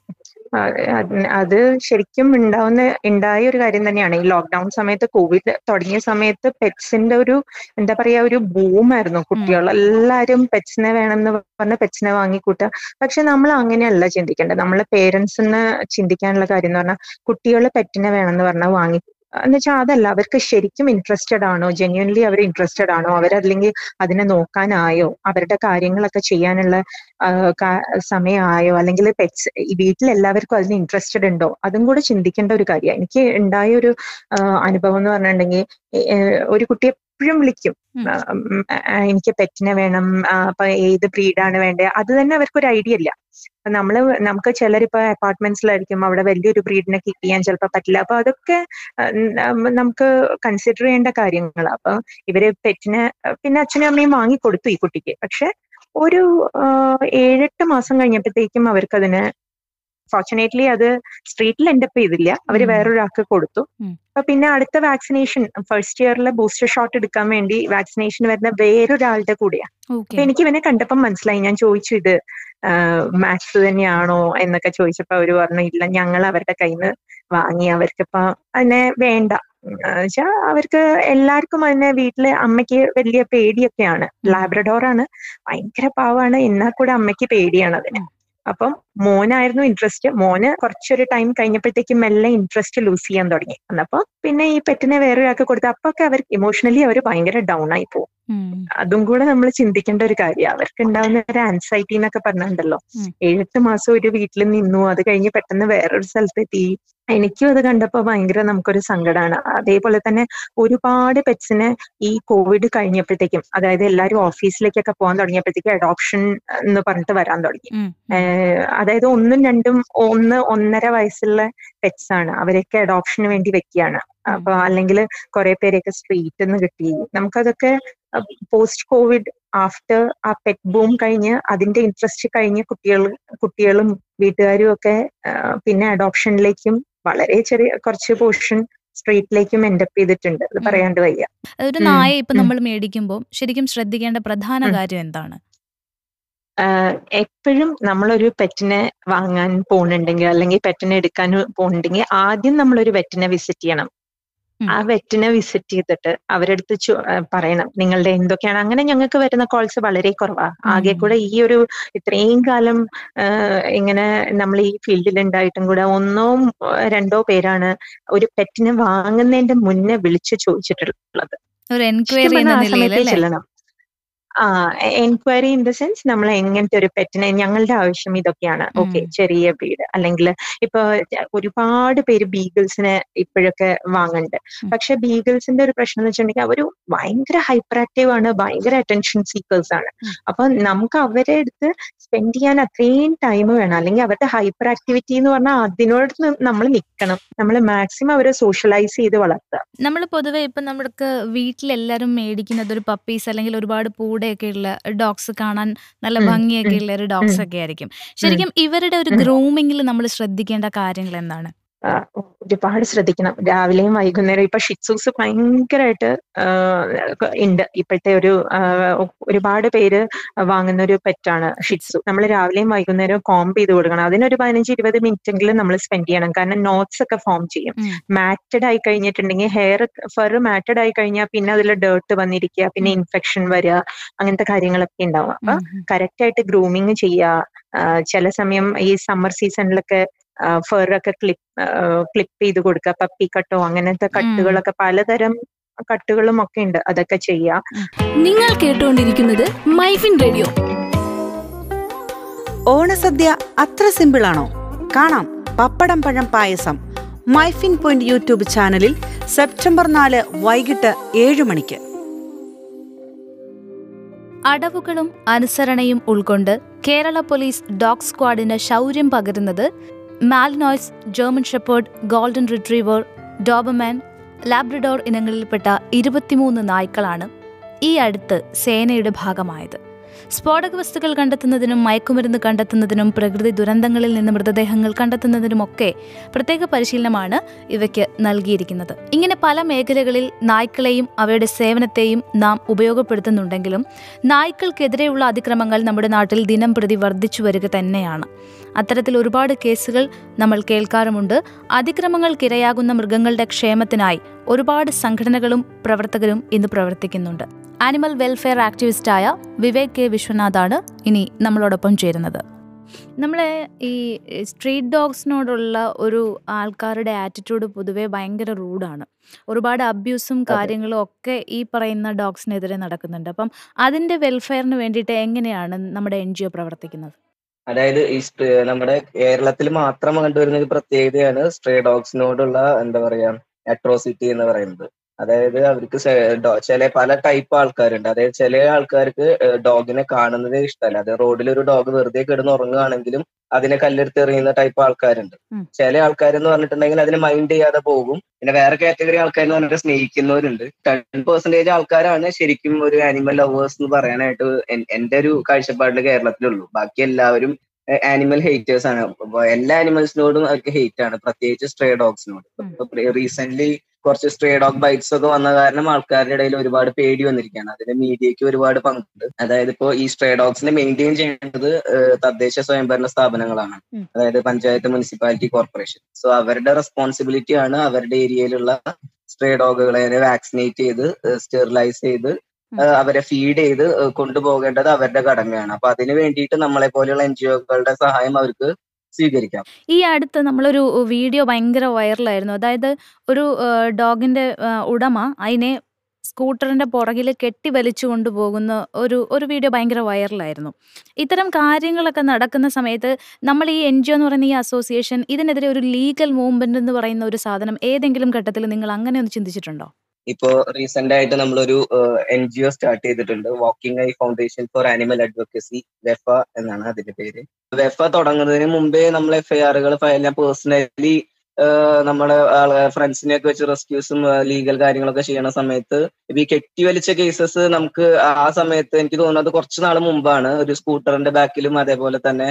Speaker 5: അത് ശരിക്കും ഉണ്ടാവുന്ന ഉണ്ടായ ഒരു കാര്യം തന്നെയാണ്. ഈ ലോക്ക്ഡൌൺ സമയത്ത് കോവിഡ് തുടങ്ങിയ സമയത്ത് പെറ്റ്സിന്റെ ഒരു എന്താ പറയാ ഒരു ബൂമായിരുന്നു കുട്ടികൾ. എല്ലാരും പെറ്റ്സിനെ വേണമെന്ന് പറഞ്ഞ പെറ്റ്സിനെ വാങ്ങിക്കൂട്ടുക. പക്ഷെ നമ്മൾ അങ്ങനെയല്ല ചിന്തിക്കേണ്ടത്. നമ്മളെ പേരൻസിന് ചിന്തിക്കാനുള്ള കാര്യം എന്ന് പറഞ്ഞാൽ കുട്ടികൾ പെറ്റിനെ വേണമെന്ന് പറഞ്ഞാൽ വാങ്ങി എന്ന് വെച്ചാൽ അതല്ല അവർക്ക് ശരിക്കും ഇൻട്രസ്റ്റഡ് ആണോ? ജെന്യുവൻലി അവർ ഇൻട്രസ്റ്റഡ് ആണോ? അവരല്ലെങ്കിൽ അതിനെ നോക്കാനായോ? അവരുടെ കാര്യങ്ങളൊക്കെ ചെയ്യാനുള്ള സമയമായോ? അല്ലെങ്കിൽ പെറ്റ്സ് വീട്ടിൽ എല്ലാവർക്കും അതിന് ഇൻട്രസ്റ്റഡ് ഉണ്ടോ? അതും കൂടെ ചിന്തിക്കേണ്ട ഒരു കാര്യമാണ് എനിക്ക് ഉണ്ടായ ഒരു അനുഭവം എന്ന് പറഞ്ഞിട്ടുണ്ടെങ്കിൽ ഒരു കുട്ടി എപ്പോഴും വിളിക്കും. എനിക്ക് പെറ്റിനെ വേണം അപ്പൊ ഏത് ബ്രീഡാണ് വേണ്ടത് അത് തന്നെ അവർക്ക് ഒരു ഐഡിയ ഇല്ല നമ്മൾ നമുക്ക് ചിലരിപ്പോ അപ്പാർട്ട്മെന്റ്സിലായിരിക്കും അവിടെ വലിയൊരു ബ്രീഡിനെ കീപ്പ് ചെയ്യാൻ ചിലപ്പോൾ പറ്റില്ല. അപ്പൊ അതൊക്കെ നമുക്ക് കൺസിഡർ ചെയ്യേണ്ട കാര്യങ്ങളാണ് അപ്പൊ ഇവർ പെറ്റിനെ പിന്നെ അച്ഛനും അമ്മയും വാങ്ങിക്കൊടുത്തു ഈ കുട്ടിക്ക്. പക്ഷെ ഒരു ഏഴെട്ട് മാസം കഴിഞ്ഞപ്പോഴത്തേക്കും അവർക്കതിന് ഫോർച്ചുനേറ്റ്ലി അത് സ്ട്രീറ്റിൽ എൻഡപ്പ് ചെയ്തില്ല. അവർ
Speaker 2: ഉം.
Speaker 5: വേറൊരാൾക്ക് കൊടുത്തു. അപ്പൊ പിന്നെ അടുത്ത വാക്സിനേഷൻ ഫസ്റ്റ് ഇയറിലെ ബൂസ്റ്റർ ഷോട്ട് എടുക്കാൻ വേണ്ടി വാക്സിനേഷൻ വരുന്ന വേറൊരാളുടെ കൂടെയാണ് അപ്പൊ എനിക്ക് ഇവനെ കണ്ടപ്പം മനസ്സിലായി. ഞാൻ ചോദിച്ചു ഇത് മാത്സ് തന്നെയാണോ? എന്നൊക്കെ ചോദിച്ചപ്പോ അവർ പറഞ്ഞു ഇല്ല ഞങ്ങൾ അവരുടെ കയ്യിൽ നിന്ന് വാങ്ങി അവർക്കിപ്പോ അതിനെ വേണ്ട. വെച്ചാ അവർക്ക് എല്ലാവർക്കും അതിനെ വീട്ടിലെ അമ്മയ്ക്ക് വലിയ പേടിയൊക്കെയാണ്. ലാബ്രഡോറാണ് ഭയങ്കര പാവാണ്. എന്നാൽ കൂടെ അമ്മയ്ക്ക് പേടിയാണ് അതിന്. അപ്പം മോനായിരുന്നു ഇൻട്രസ്റ്റ് മോന് കുറച്ചൊരു ടൈം കഴിഞ്ഞപ്പോഴത്തേക്കും മെല്ലെ ഇൻട്രസ്റ്റ് ലൂസ് ചെയ്യാൻ തുടങ്ങി. എന്നപ്പോ പിന്നെ ഈ പെറ്റിനെ വേറെ ഒരാൾക്ക് കൊടുത്ത് അപ്പൊ ഒക്കെ അവർ ഇമോഷണലി അവർ ഭയങ്കര ഡൗൺ ആയി പോകും. അതും കൂടെ നമ്മൾ ചിന്തിക്കേണ്ട ഒരു കാര്യമാണ് അവർക്ക് ഉണ്ടാവുന്ന ഒരു ആൻസൈറ്റി എന്നൊക്കെ പറഞ്ഞിട്ടുണ്ടല്ലോ. ഏഴെട്ട് മാസം ഒരു വീട്ടിൽ നിന്നു. അത് കഴിഞ്ഞ് പെട്ടെന്ന് വേറൊരു സ്ഥലത്തെത്തി. എനിക്കും അത് കണ്ടപ്പോൾ ഭയങ്കര നമുക്കൊരു സങ്കടമാണ് അതേപോലെ തന്നെ ഒരുപാട് പെറ്റ്സിന് ഈ കോവിഡ് കഴിഞ്ഞപ്പോഴത്തേക്കും അതായത് എല്ലാവരും ഓഫീസിലേക്കൊക്കെ പോകാൻ തുടങ്ങിയപ്പോഴത്തേക്കും അഡോപ്ഷൻ എന്ന് പറഞ്ഞിട്ട് വരാൻ തുടങ്ങി. അതായത് ഒന്നും രണ്ടും ഒന്ന് ഒന്നര വയസ്സുള്ള പെറ്റ്സ് ആണ്. അവരൊക്കെ അഡോപ്ഷന് വേണ്ടി വെക്കുകയാണ്. അപ്പൊ അല്ലെങ്കിൽ കുറെ പേരെയൊക്കെ സ്ട്രീറ്റിൽ നിന്ന് കിട്ടി. നമുക്കതൊക്കെ പോസ്റ്റ് കോവിഡ് ആഫ്റ്റർ ആ പെറ്റ് ബൂം കഴിഞ്ഞ് അതിന്റെ ഇൻട്രസ്റ്റ് കഴിഞ്ഞ് കുട്ടികൾ കുട്ടികളും വീട്ടുകാരും ഒക്കെ പിന്നെ അഡോപ്ഷനിലേക്കും വളരെ ചെറിയ കുറച്ച് പോർഷൻ സ്ട്രീറ്റിലേക്കും എൻഡപ്പ് ചെയ്തിട്ടുണ്ട്. അത് പറയാണ്ട് വയ്യ.
Speaker 2: ഒരു നായ ഇപ്പൊ നമ്മൾ മേടിക്കുമ്പോൾ ശരിക്കും ശ്രദ്ധിക്കേണ്ട പ്രധാന കാര്യം എന്താണ്?
Speaker 5: എപ്പോഴും നമ്മളൊരു പെറ്റിനെ വാങ്ങാൻ പോകുന്നുണ്ടെങ്കിൽ അല്ലെങ്കിൽ പെറ്റിനെ എടുക്കാൻ പോകുന്നുണ്ടെങ്കിൽ ആദ്യം നമ്മളൊരു വെറ്റിനെ വിസിറ്റ് ചെയ്യണം. ആ വെറ്റിനെ വിസിറ്റ് ചെയ്തിട്ട് അവരെടുത്ത് പറയണം നിങ്ങളുടെ എന്തൊക്കെയാണ്? അങ്ങനെ ഞങ്ങൾക്ക് വരുന്ന കോൾസ് വളരെ കുറവാ. ആകെ കൂടെ ഈ ഒരു ഇത്രയും കാലം ഇങ്ങനെ നമ്മൾ ഈ ഫീൽഡിൽ ഉണ്ടായിട്ടും കൂടെ ഒന്നോ രണ്ടോ പേരാണ് ഒരു പെറ്റിനെ വാങ്ങുന്നതിന്റെ മുന്നേ വിളിച്ചു ചോദിച്ചിട്ടുള്ളത്.
Speaker 2: ഒരു എൻക്വയറി
Speaker 5: ചെല്ലണം. എൻക്വയറി ഇൻ ദ സെൻസ് നമ്മൾ എങ്ങനത്തെ ഒരു പെറ്റിനെ ഞങ്ങളുടെ ആവശ്യം ഇതൊക്കെയാണ്. ഓക്കെ ചെറിയ ബ്രീഡ് അല്ലെങ്കിൽ ഇപ്പൊ ഒരുപാട് പേര് ബീഗിൾസിനെ ഇപ്പോഴൊക്കെ വാങ്ങുന്നുണ്ട്. പക്ഷെ ബീഗിൾസിന്റെ ഒരു പ്രശ്നം എന്ന് വെച്ചിട്ടുണ്ടെങ്കിൽ അവർ ഭയങ്കര ഹൈപ്പർ ആക്റ്റീവ് ആണ് ഭയങ്കര അറ്റൻഷൻ സീക്കേഴ്സ് ആണ്. അപ്പൊ നമുക്ക് അവരെ അടുത്ത് സ്പെൻഡ് ചെയ്യാൻ അത്രയും ടൈം വേണം. അല്ലെങ്കിൽ അവരുടെ ഹൈപ്പർ ആക്ടിവിറ്റി എന്ന് പറഞ്ഞാൽ അതിനോട് നമ്മൾ നിൽക്കണം നമ്മൾ മാക്സിമം അവരെ സോഷ്യലൈസ് ചെയ്ത് വളർത്തുക.
Speaker 2: നമ്മൾ പൊതുവെ ഇപ്പൊ നമ്മൾക്ക് വീട്ടിലെല്ലാവരും മേടിക്കുന്നത് ഒരു പപ്പീസ് അല്ലെങ്കിൽ ഒരുപാട് ഉള്ള ഡോഗ്സ് കാണാൻ നല്ല ഭംഗിയൊക്കെ ഉള്ള ഒരു ഡോഗ്സ് ഒക്കെ ആയിരിക്കും ശരിക്കും ഇവരുടെ ഒരു. ഗ്രൂമിങ്ങിൽ നമ്മൾ ശ്രദ്ധിക്കേണ്ട കാര്യങ്ങൾ എന്താണ്
Speaker 5: ഒരുപാട് ശ്രദ്ധിക്കണം. രാവിലെയും വൈകുന്നേരം ഇപ്പൊ ഷിറ്റ്സൂസ് ഭയങ്കരമായിട്ട് ഉണ്ട് ഇപ്പോഴത്തെ ഒരു ഒരുപാട് പേര് വാങ്ങുന്ന ഒരു പെറ്റാണ് ഷിറ്റ്സു. നമ്മൾ രാവിലെയും വൈകുന്നേരവും കോംബ് ചെയ്ത് കൊടുക്കണം. അതിനൊരു പതിനഞ്ച് ഇരുപത് മിനിറ്റ് എങ്കിലും നമ്മൾ സ്പെൻഡ് ചെയ്യണം. കാരണം നോട്ട്സ് ഒക്കെ ഫോം ചെയ്യും. മാറ്റഡ് ആയി കഴിഞ്ഞിട്ടുണ്ടെങ്കിൽ ഹെയർ ഫർ മാറ്റഡ് ആയി കഴിഞ്ഞാൽ പിന്നെ അതിൽ ഡേർട്ട് വന്നിരിക്കുക. പിന്നെ ഇൻഫെക്ഷൻ വരിക. അങ്ങനത്തെ കാര്യങ്ങളൊക്കെ ഉണ്ടാവും അപ്പൊ. കറക്റ്റ് ആയിട്ട് ഗ്രൂമിങ് ചെയ്യുക ചില സമയം ഈ സമ്മർ സീസണിലൊക്കെ ഫർ ഒക്കെ ക്ലിപ്പ് ക്ലിപ്പ് ചെയ്ത് കൊടുക്കുക പപ്പി കട്ടോ അങ്ങനത്തെ കട്ടുകളൊക്കെ പലതരം കട്ടുകളും ഒക്കെ ഉണ്ട് അതൊക്കെ ചെയ്യാം.
Speaker 4: നിങ്ങൾ കേട്ടുകൊണ്ടിരിക്കുന്നത് മൈഫിൻ റേഡിയോ.
Speaker 1: ഓണസദ്യ അത്ര സിമ്പിൾ ആണോ കാണാം പപ്പടം പഴം പായസം മൈഫിൻ പോയിന്റ് യൂട്യൂബ് ചാനലിൽ സെപ്റ്റംബർ നാല് വൈകിട്ട് ഏഴ് മണിക്ക്.
Speaker 2: അടവുകളും അനുസരണയും ഉൾക്കൊണ്ട് കേരള പോലീസ് ഡോഗ് സ്ക്വാഡിന് ശൗര്യം പകരുന്നത് Malinois German shepherd golden retriever Doberman Labrador ഇനങ്ങളിൽപ്പെട്ട ഇരുപത്തിമൂന്ന് നായ്ക്കളാണ് ഈ അടുത്ത് സേനയുടെ ഭാഗമായത്. സ്ഫോടക വസ്തുക്കൾ കണ്ടെത്തുന്നതിനും മയക്കുമരുന്ന് കണ്ടെത്തുന്നതിനും പ്രകൃതി ദുരന്തങ്ങളിൽ നിന്ന് മൃതദേഹങ്ങൾ കണ്ടെത്തുന്നതിനുമൊക്കെ പ്രത്യേക പരിശീലനമാണ് ഇവയ്ക്ക് നൽകിയിരിക്കുന്നത്. ഇങ്ങനെ പല മേഖലകളിൽ നായ്ക്കളെയും അവയുടെ സേവനത്തെയും നാം ഉപയോഗപ്പെടുത്തുന്നുണ്ടെങ്കിലും നായ്ക്കൾക്കെതിരെയുള്ള അതിക്രമങ്ങൾ നമ്മുടെ നാട്ടിൽ ദിനം പ്രതി വർദ്ധിച്ചു വരിക തന്നെയാണ്. അത്തരത്തിൽ ഒരുപാട് കേസുകൾ നമ്മൾ കേൾക്കാറുമുണ്ട്. അതിക്രമങ്ങൾക്കിരയാകുന്ന മൃഗങ്ങളുടെ ക്ഷേമത്തിനായി ഒരുപാട് സംഘടനകളും പ്രവർത്തകരും ഇന്ന് പ്രവർത്തിക്കുന്നുണ്ട്. ആനിമൽ വെൽഫെയർ ആക്ടിവിസ്റ്റായ വിവേക് കെ വിശ്വനാഥാണ് ഇനി നമ്മളോടൊപ്പം ചേരുന്നത്. നമ്മളെ ഈ സ്ട്രീറ്റ് ഡോഗ്സിനോടുള്ള ഒരു ആൾക്കാരുടെ ആറ്റിറ്റ്യൂഡ് പൊതുവേ ഭയങ്കര റൂഡാണ് ഒരുപാട് അബ്യൂസും കാര്യങ്ങളും ഒക്കെ ഈ പറയുന്ന ഡോഗ്സിനെതിരെ നടക്കുന്നുണ്ട്. അപ്പം അതിന്റെ വെൽഫെയറിന് വേണ്ടിയിട്ട് എങ്ങനെയാണ് നമ്മുടെ എൻ ജി ഒ പ്രവർത്തിക്കുന്നത്?
Speaker 6: അതായത് ഈ നമ്മുടെ കേരളത്തിൽ മാത്രം കണ്ടുവരുന്ന ഒരു പ്രത്യേകതയാണ് സ്ട്രേ ഡോഗ്സിനോടുള്ള എന്താ പറയാ അട്രോസിറ്റി എന്ന് പറയുന്നത്. അതായത് അവർക്ക് ചില പല ടൈപ്പ് ആൾക്കാരുണ്ട്. അതായത് ചില ആൾക്കാർക്ക് ഡോഗിനെ കാണുന്നത് ഇഷ്ടമല്ല അത് റോഡിൽ ഒരു ഡോഗ് വെറുതെ കിടന്ന് ഉറങ്ങുകയാണെങ്കിലും അതിനെ കല്ലെടുത്ത് എറിയുന്ന ടൈപ്പ് ആൾക്കാരുണ്ട്. ചില ആൾക്കാർ എന്ന് പറഞ്ഞിട്ടുണ്ടെങ്കിൽ അതിനെ മൈൻഡ് ചെയ്യാതെ പോകും. പിന്നെ വേറെ കാറ്റഗറി ആൾക്കാരെന്ന് പറഞ്ഞിട്ട് സ്നേഹിക്കുന്നവരുണ്ട്. ടെൻ പെർസെന്റേജ് ആൾക്കാരാണ് ശരിക്കും ഒരു ആനിമൽ ലവേഴ്സ് എന്ന് പറയാനായിട്ട് എന്റെ ഒരു കാഴ്ചപ്പാടിൽ കേരളത്തിലുള്ളൂ. ബാക്കി എല്ലാവരും ആനിമൽ ഹേറ്റേഴ്സ് ആണ്. എല്ലാ ആനിമൽസിനോടും അവർക്ക് ഹേറ്റ് ആണ്. പ്രത്യേകിച്ച് സ്ട്രേ ഡോഗ്സിനോട് റീസെന്റ് കുറച്ച് സ്ട്രേ ഡോഗ് ബൈറ്റ്സ് ഒക്കെ വന്ന കാരണം ആൾക്കാരുടെ ഇടയിൽ ഒരുപാട് പേടി വന്നിരിക്കുകയാണ്. അതിന് മീഡിയയ്ക്ക് ഒരുപാട് പങ്കുണ്ട്. അതായത് ഇപ്പോൾ ഈ സ്ട്രേ ഡോഗ്സിനെ മെയിന്റെയിൻ ചെയ്യേണ്ടത് തദ്ദേശ സ്വയംഭരണ സ്ഥാപനങ്ങളാണ്. അതായത് പഞ്ചായത്ത് മുനിസിപ്പാലിറ്റി കോർപ്പറേഷൻ സോ അവരുടെ റെസ്പോൺസിബിലിറ്റി ആണ് അവരുടെ ഏരിയയിലുള്ള സ്ട്രേ ഡോഗുകളെ വാക്സിനേറ്റ് ചെയ്ത് സ്റ്റെറിലൈസ് ചെയ്ത് അവരെ ഫീഡ് ചെയ്ത് കൊണ്ടുപോകേണ്ടത് അവരുടെ കടമയാണ്. അപ്പൊ അതിന് വേണ്ടിയിട്ട് നമ്മളെ പോലെയുള്ള എൻ ജി ഒകളുടെ സഹായം അവർക്ക് സ്വീകരിക്കാം.
Speaker 2: ഈ അടുത്ത് നമ്മളൊരു വീഡിയോ ഭയങ്കര വൈറലായിരുന്നു. അതായത് ഒരു ഡോഗിന്റെ ഉടമ അതിനെ സ്കൂട്ടറിന്റെ പുറകിൽ കെട്ടി വലിച്ചു കൊണ്ടുപോകുന്ന ഒരു ഒരു വീഡിയോ ഭയങ്കര വൈറലായിരുന്നു. ഇത്തരം കാര്യങ്ങളൊക്കെ നടക്കുന്ന സമയത്ത് നമ്മൾ ഈ എൻ ജി ഒ എന്ന് പറയുന്ന ഈ അസോസിയേഷൻ ഇതിനെതിരെ ഒരു ലീഗൽ മൂവ്മെന്റ് എന്ന് പറയുന്ന ഒരു സാധനം ഏതെങ്കിലും ഘട്ടത്തിൽ നിങ്ങൾ അങ്ങനെ ഒന്ന് ചിന്തിച്ചിട്ടുണ്ടോ?
Speaker 6: ഇപ്പോ റീസെന്റ് ആയിട്ട് നമ്മളൊരു എൻ ജി ഒ സ്റ്റാർട്ട് ചെയ്തിട്ടുണ്ട്. Walking Eye Foundation for Animal Advocacy വെഫ എന്നാണ് അതിന്റെ പേര്. വെഫ തുടങ്ങുന്നതിന് മുമ്പേ നമ്മൾ എഫ് ഐ ആറുകൾ ഫയൽ ഞാൻ പേഴ്സണലി നമ്മുടെ ഫ്രണ്ട്സിനെ ഒക്കെ വെച്ച് റെസ്ക്യൂസും ലീഗൽ കാര്യങ്ങളൊക്കെ ചെയ്യണ സമയത്ത് ഈ കെട്ടിവലിച്ച കേസസ് നമുക്ക് ആ സമയത്ത് എനിക്ക് തോന്നുന്നത് കുറച്ച് നാൾ മുമ്പാണ്. ഒരു സ്കൂട്ടറിന്റെ ബാക്കിലും അതേപോലെ തന്നെ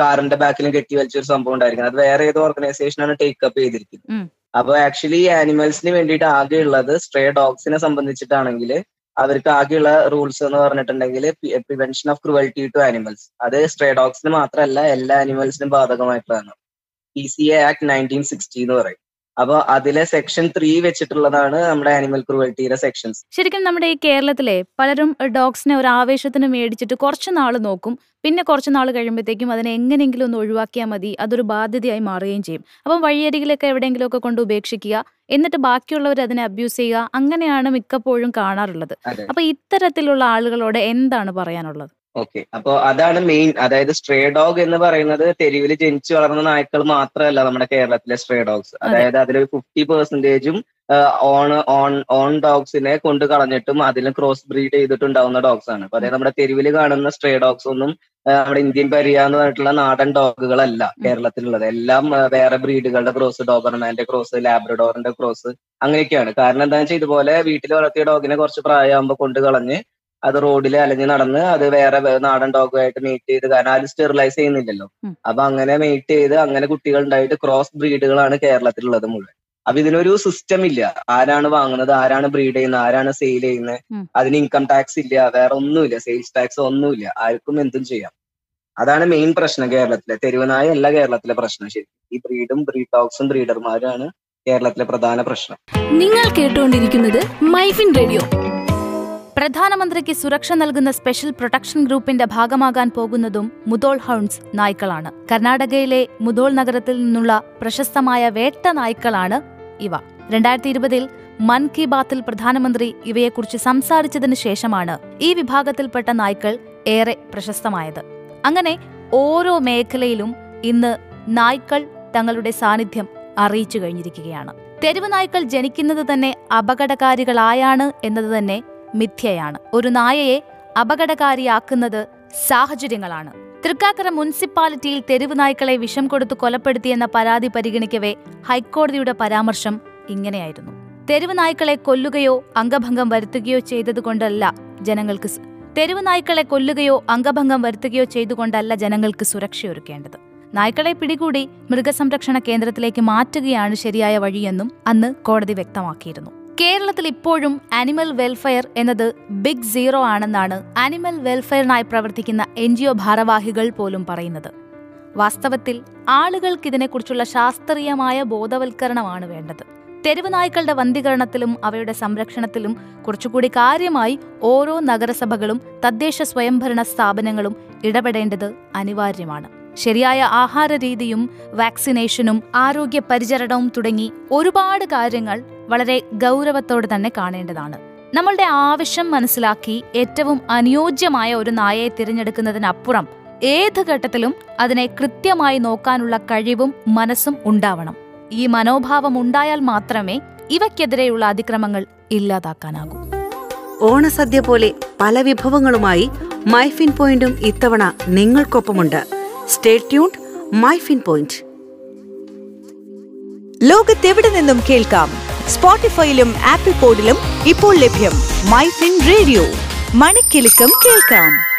Speaker 6: കാറിന്റെ ബാക്കിലും കെട്ടിവലിച്ച ഒരു സംഭവം ഉണ്ടായിരിക്കുന്നത്. അത് വേറെ ഏത് ഓർഗനൈസേഷനാണ് ടേക്കപ്പ് ചെയ്തിരിക്കുന്നത്.
Speaker 2: ഉം.
Speaker 6: അപ്പൊ ആക്ച്വലി ആനിമൽസിന് വേണ്ടിയിട്ട് ഉള്ളത് സ്ട്രേ ഡോഗ്സിനെ സംബന്ധിച്ചിട്ടാണെങ്കിൽ അവർക്ക് ആകെയുള്ള റൂൾസ് എന്ന് പറഞ്ഞിട്ടുണ്ടെങ്കിൽ prevention of cruelty to animals അത് സ്ട്രേ ഡോഗ്സിന് മാത്രമല്ല എല്ലാ ആനിമൽസിനും ബാധകമായിട്ടുള്ളതാണ്. P C A act nineteen sixty എന്ന് പറയും. അപ്പൊ അതിലെ സെക്ഷൻ ത്രീ വെച്ചിട്ടുള്ളതാണ് നമ്മുടെ ആനിമൽ ക്രുവൽറ്റിയുടെ സെക്ഷൻസ്
Speaker 2: ശരിക്കും നമ്മുടെ ഈ കേരളത്തിലെ പലരും ഡോഗ്സിനെ ഒരു ആവേശത്തിന് മേടിച്ചിട്ട് കുറച്ച് നാൾ നോക്കും. പിന്നെ കുറച്ച് നാൾ കഴിയുമ്പോഴത്തേക്കും അതിനെ എങ്ങനെയെങ്കിലും ഒന്ന് ഒഴിവാക്കിയാൽ മതി അതൊരു ബാധ്യതയായി മാറുകയും ചെയ്യും. അപ്പം വഴിയരികിലൊക്കെ എവിടെയെങ്കിലുമൊക്കെ കൊണ്ട് ഉപേക്ഷിക്കുക എന്നിട്ട് ബാക്കിയുള്ളവർ അതിനെ അബ്യൂസ് ചെയ്യുക അങ്ങനെയാണ് മിക്കപ്പോഴും കാണാറുള്ളത്. അപ്പൊ ഇത്തരത്തിലുള്ള ആളുകളോട് എന്താണ് പറയാനുള്ളത്?
Speaker 6: ഓക്കെ അപ്പൊ അതാണ് മെയിൻ അതായത് സ്ട്രേ ഡോഗ് എന്ന് പറയുന്നത് തെരുവിൽ ജനിച്ചു വളർന്ന നായ്ക്കൾ മാത്രമല്ല നമ്മുടെ കേരളത്തിലെ സ്ട്രേ ഡോഗ്സ് അതായത് അതിലൊരു ഫിഫ്റ്റി പെർസെന്റേജും ഓൺ ഓൺ ഓൺ ഡോഗ്സിനെ കൊണ്ട് കളഞ്ഞിട്ടും അതിൽ ക്രോസ് ബ്രീഡ് ചെയ്തിട്ടുണ്ടാവുന്ന ഡോഗ്സ് ആണ്. അപ്പൊ അതായത് നമ്മുടെ തെരുവിൽ കാണുന്ന സ്ട്രേ ഡോഗ്സ് ഒന്നും നമ്മുടെ ഇന്ത്യൻ പരിയ എന്ന് പറഞ്ഞിട്ടുള്ള നാടൻ ഡോഗുകളല്ല കേരളത്തിലുള്ളത്. എല്ലാം വേറെ ബ്രീഡുകളുടെ ക്രോസ് ഡോബർമാന്റെ ക്രോസ് ലാബ്രഡോറിന്റെ ക്രോസ് അങ്ങനെയൊക്കെയാണ്. കാരണം എന്താണെന്ന് വെച്ചാൽ ഇതുപോലെ വീട്ടിൽ വളർത്തിയ ഡോഗിനെ കുറച്ച് പ്രായമാകുമ്പോൾ കൊണ്ട് കളഞ്ഞ് അത് റോഡിൽ അലഞ്ഞ് നടന്ന് അത് വേറെ നാടൻ ഡോഗുമായിട്ട് മീറ്റ് ചെയ്ത് കാരണം ആരും സ്റ്റെറിലൈസ് ചെയ്യുന്നില്ലല്ലോ. അപ്പൊ അങ്ങനെ മീറ്റ് ചെയ്ത് അങ്ങനെ കുട്ടികൾ ഉണ്ടായിട്ട് ക്രോസ് ബ്രീഡുകളാണ് കേരളത്തിലുള്ളത് മുഴുവൻ. അപ്പൊ ഇതിനൊരു സിസ്റ്റം ഇല്ല. ആരാണ് വാങ്ങുന്നത് ആരാണ് ബ്രീഡ് ചെയ്യുന്നത് ആരാണ് സെയിൽ ചെയ്യുന്നത്. അതിന് ഇൻകം ടാക്സ് ഇല്ല വേറെ ഒന്നുമില്ല. സെയിൽസ് ടാക്സ് ഒന്നുമില്ല. ആർക്കും എന്തും ചെയ്യാം. അതാണ് മെയിൻ പ്രശ്നം കേരളത്തിലെ. തെരുവനായ അല്ല കേരളത്തിലെ പ്രശ്നം ശരി. ഈ ബ്രീഡും ബ്രീഡ് ഡോഗ്സും ബ്രീഡർമാരാണ് കേരളത്തിലെ പ്രധാന പ്രശ്നം.
Speaker 4: നിങ്ങൾ കേട്ടുകൊണ്ടിരിക്കുന്നത് മൈഫിൻ റേഡിയോ.
Speaker 2: പ്രധാനമന്ത്രിക്ക് സുരക്ഷ നൽകുന്ന സ്പെഷ്യൽ പ്രൊട്ടക്ഷൻ ഗ്രൂപ്പിന്റെ ഭാഗമാകാൻ പോകുന്നതും മുതോൾ ഹൗൺസ് നായ്ക്കളാണ്. കർണാടകയിലെ മുതോൾ നഗരത്തിൽ നിന്നുള്ള പ്രശസ്തമായ വേട്ട നായ്ക്കളാണ് ഇവ. രണ്ടായിരത്തി ഇരുപതിൽ മൻ കി ബാത്തിൽ പ്രധാനമന്ത്രി ഇവയെക്കുറിച്ച് സംസാരിച്ചതിന് ശേഷമാണ് ഈ വിഭാഗത്തിൽപ്പെട്ട നായ്ക്കൾ ഏറെ പ്രശസ്തമായത്. അങ്ങനെ ഓരോ മേഖലയിലും ഇന്ന് നായ്ക്കൾ തങ്ങളുടെ സാന്നിധ്യം അറിയിച്ചു കഴിഞ്ഞിരിക്കുകയാണ്. തെരുവ് നായ്ക്കൾ ജനിക്കുന്നത് തന്നെ അപകടകാരികളായാണ് എന്നത് തന്നെ മിഥ്യയാണ്. ഒരു നായയെ അപകടകാരിയാക്കുന്നത് സാഹചര്യങ്ങളാണ്. തൃക്കാക്കര മുനിസിപ്പാലിറ്റിയിൽ തെരുവ് നായ്ക്കളെ വിഷം കൊടുത്ത് കൊലപ്പെടുത്തിയെന്ന പരാതി പരിഗണിക്കവേ ഹൈക്കോടതിയുടെ പരാമർശം ഇങ്ങനെയായിരുന്നു. തെരുവ് നായ്ക്കളെ കൊല്ലുകയോ അംഗഭംഗം വരുത്തുകയോ ചെയ്തതുകൊണ്ടല്ല ജനങ്ങൾക്ക് തെരുവ് നായ്ക്കളെ കൊല്ലുകയോ അംഗഭംഗം വരുത്തുകയോ ചെയ്തുകൊണ്ടല്ല ജനങ്ങൾക്ക് സുരക്ഷയൊരുക്കേണ്ടത്. നായ്ക്കളെ പിടികൂടി മൃഗസംരക്ഷണ കേന്ദ്രത്തിലേക്ക് മാറ്റുകയാണ് ശരിയായ വഴിയെന്നും അന്ന് കോടതി വ്യക്തമാക്കിയിരുന്നു. കേരളത്തിൽ ഇപ്പോഴും അനിമൽ വെൽഫെയർ എന്നത് ബിഗ് സീറോ ആണെന്നാണ് അനിമൽ വെൽഫെയറിനായി പ്രവർത്തിക്കുന്ന എൻ ജി ഒ ഭാരവാഹികൾ പോലും പറയുന്നത്. വാസ്തവത്തിൽ ആളുകൾക്ക് ഇതിനെക്കുറിച്ചുള്ള ശാസ്ത്രീയമായ ബോധവൽക്കരണമാണ് വേണ്ടത്. തെരുവ് നായ്ക്കളുടെ വന്ധീകരണത്തിലും അവയുടെ സംരക്ഷണത്തിലും കുറച്ചുകൂടി കാര്യമായി ഓരോ നഗരസഭകളും തദ്ദേശ സ്വയംഭരണ സ്ഥാപനങ്ങളും ഇടപെടേണ്ടത് അനിവാര്യമാണ്. ശരിയായ ആഹാര രീതിയും വാക്സിനേഷനും ആരോഗ്യ പരിചരണവും തുടങ്ങി ഒരുപാട് കാര്യങ്ങൾ വളരെ ഗൗരവത്തോടെ തന്നെ കാണേണ്ടതാണ്. നമ്മളുടെ ആവശ്യം മനസ്സിലാക്കി ഏറ്റവും അനുയോജ്യമായ ഒരു നായയെ തിരഞ്ഞെടുക്കുന്നതിനപ്പുറം ഏത് ഘട്ടത്തിലും അതിനെ കൃത്യമായി നോക്കാനുള്ള കഴിവും മനസ്സും ഉണ്ടാവണം. ഈ മനോഭാവം ഉണ്ടായാൽ മാത്രമേ ഇവയ്ക്കെതിരെയുള്ള അതിക്രമങ്ങൾ ഇല്ലാതാക്കാനാകൂ.
Speaker 1: ഓണസദ്യ പോലെ പല വിഭവങ്ങളുമായി മൈഫിൻ പോയിന്റും ഇത്തവണ നിങ്ങൾക്കൊപ്പമുണ്ട്. സ്റ്റേ ട്യൂൺഡ് മൈഫിൻ പോയിന്റ്
Speaker 7: ലോകത്തെവിടെ നിന്നും കേൾക്കാം? സ്പോട്ടിഫൈയിലും ആപ്പിൾ പോഡിലും ഇപ്പോൾ ലഭ്യം മൈ ഫിൻ റേഡിയോ മണിക്കെലക്കം കേൾക്കാം.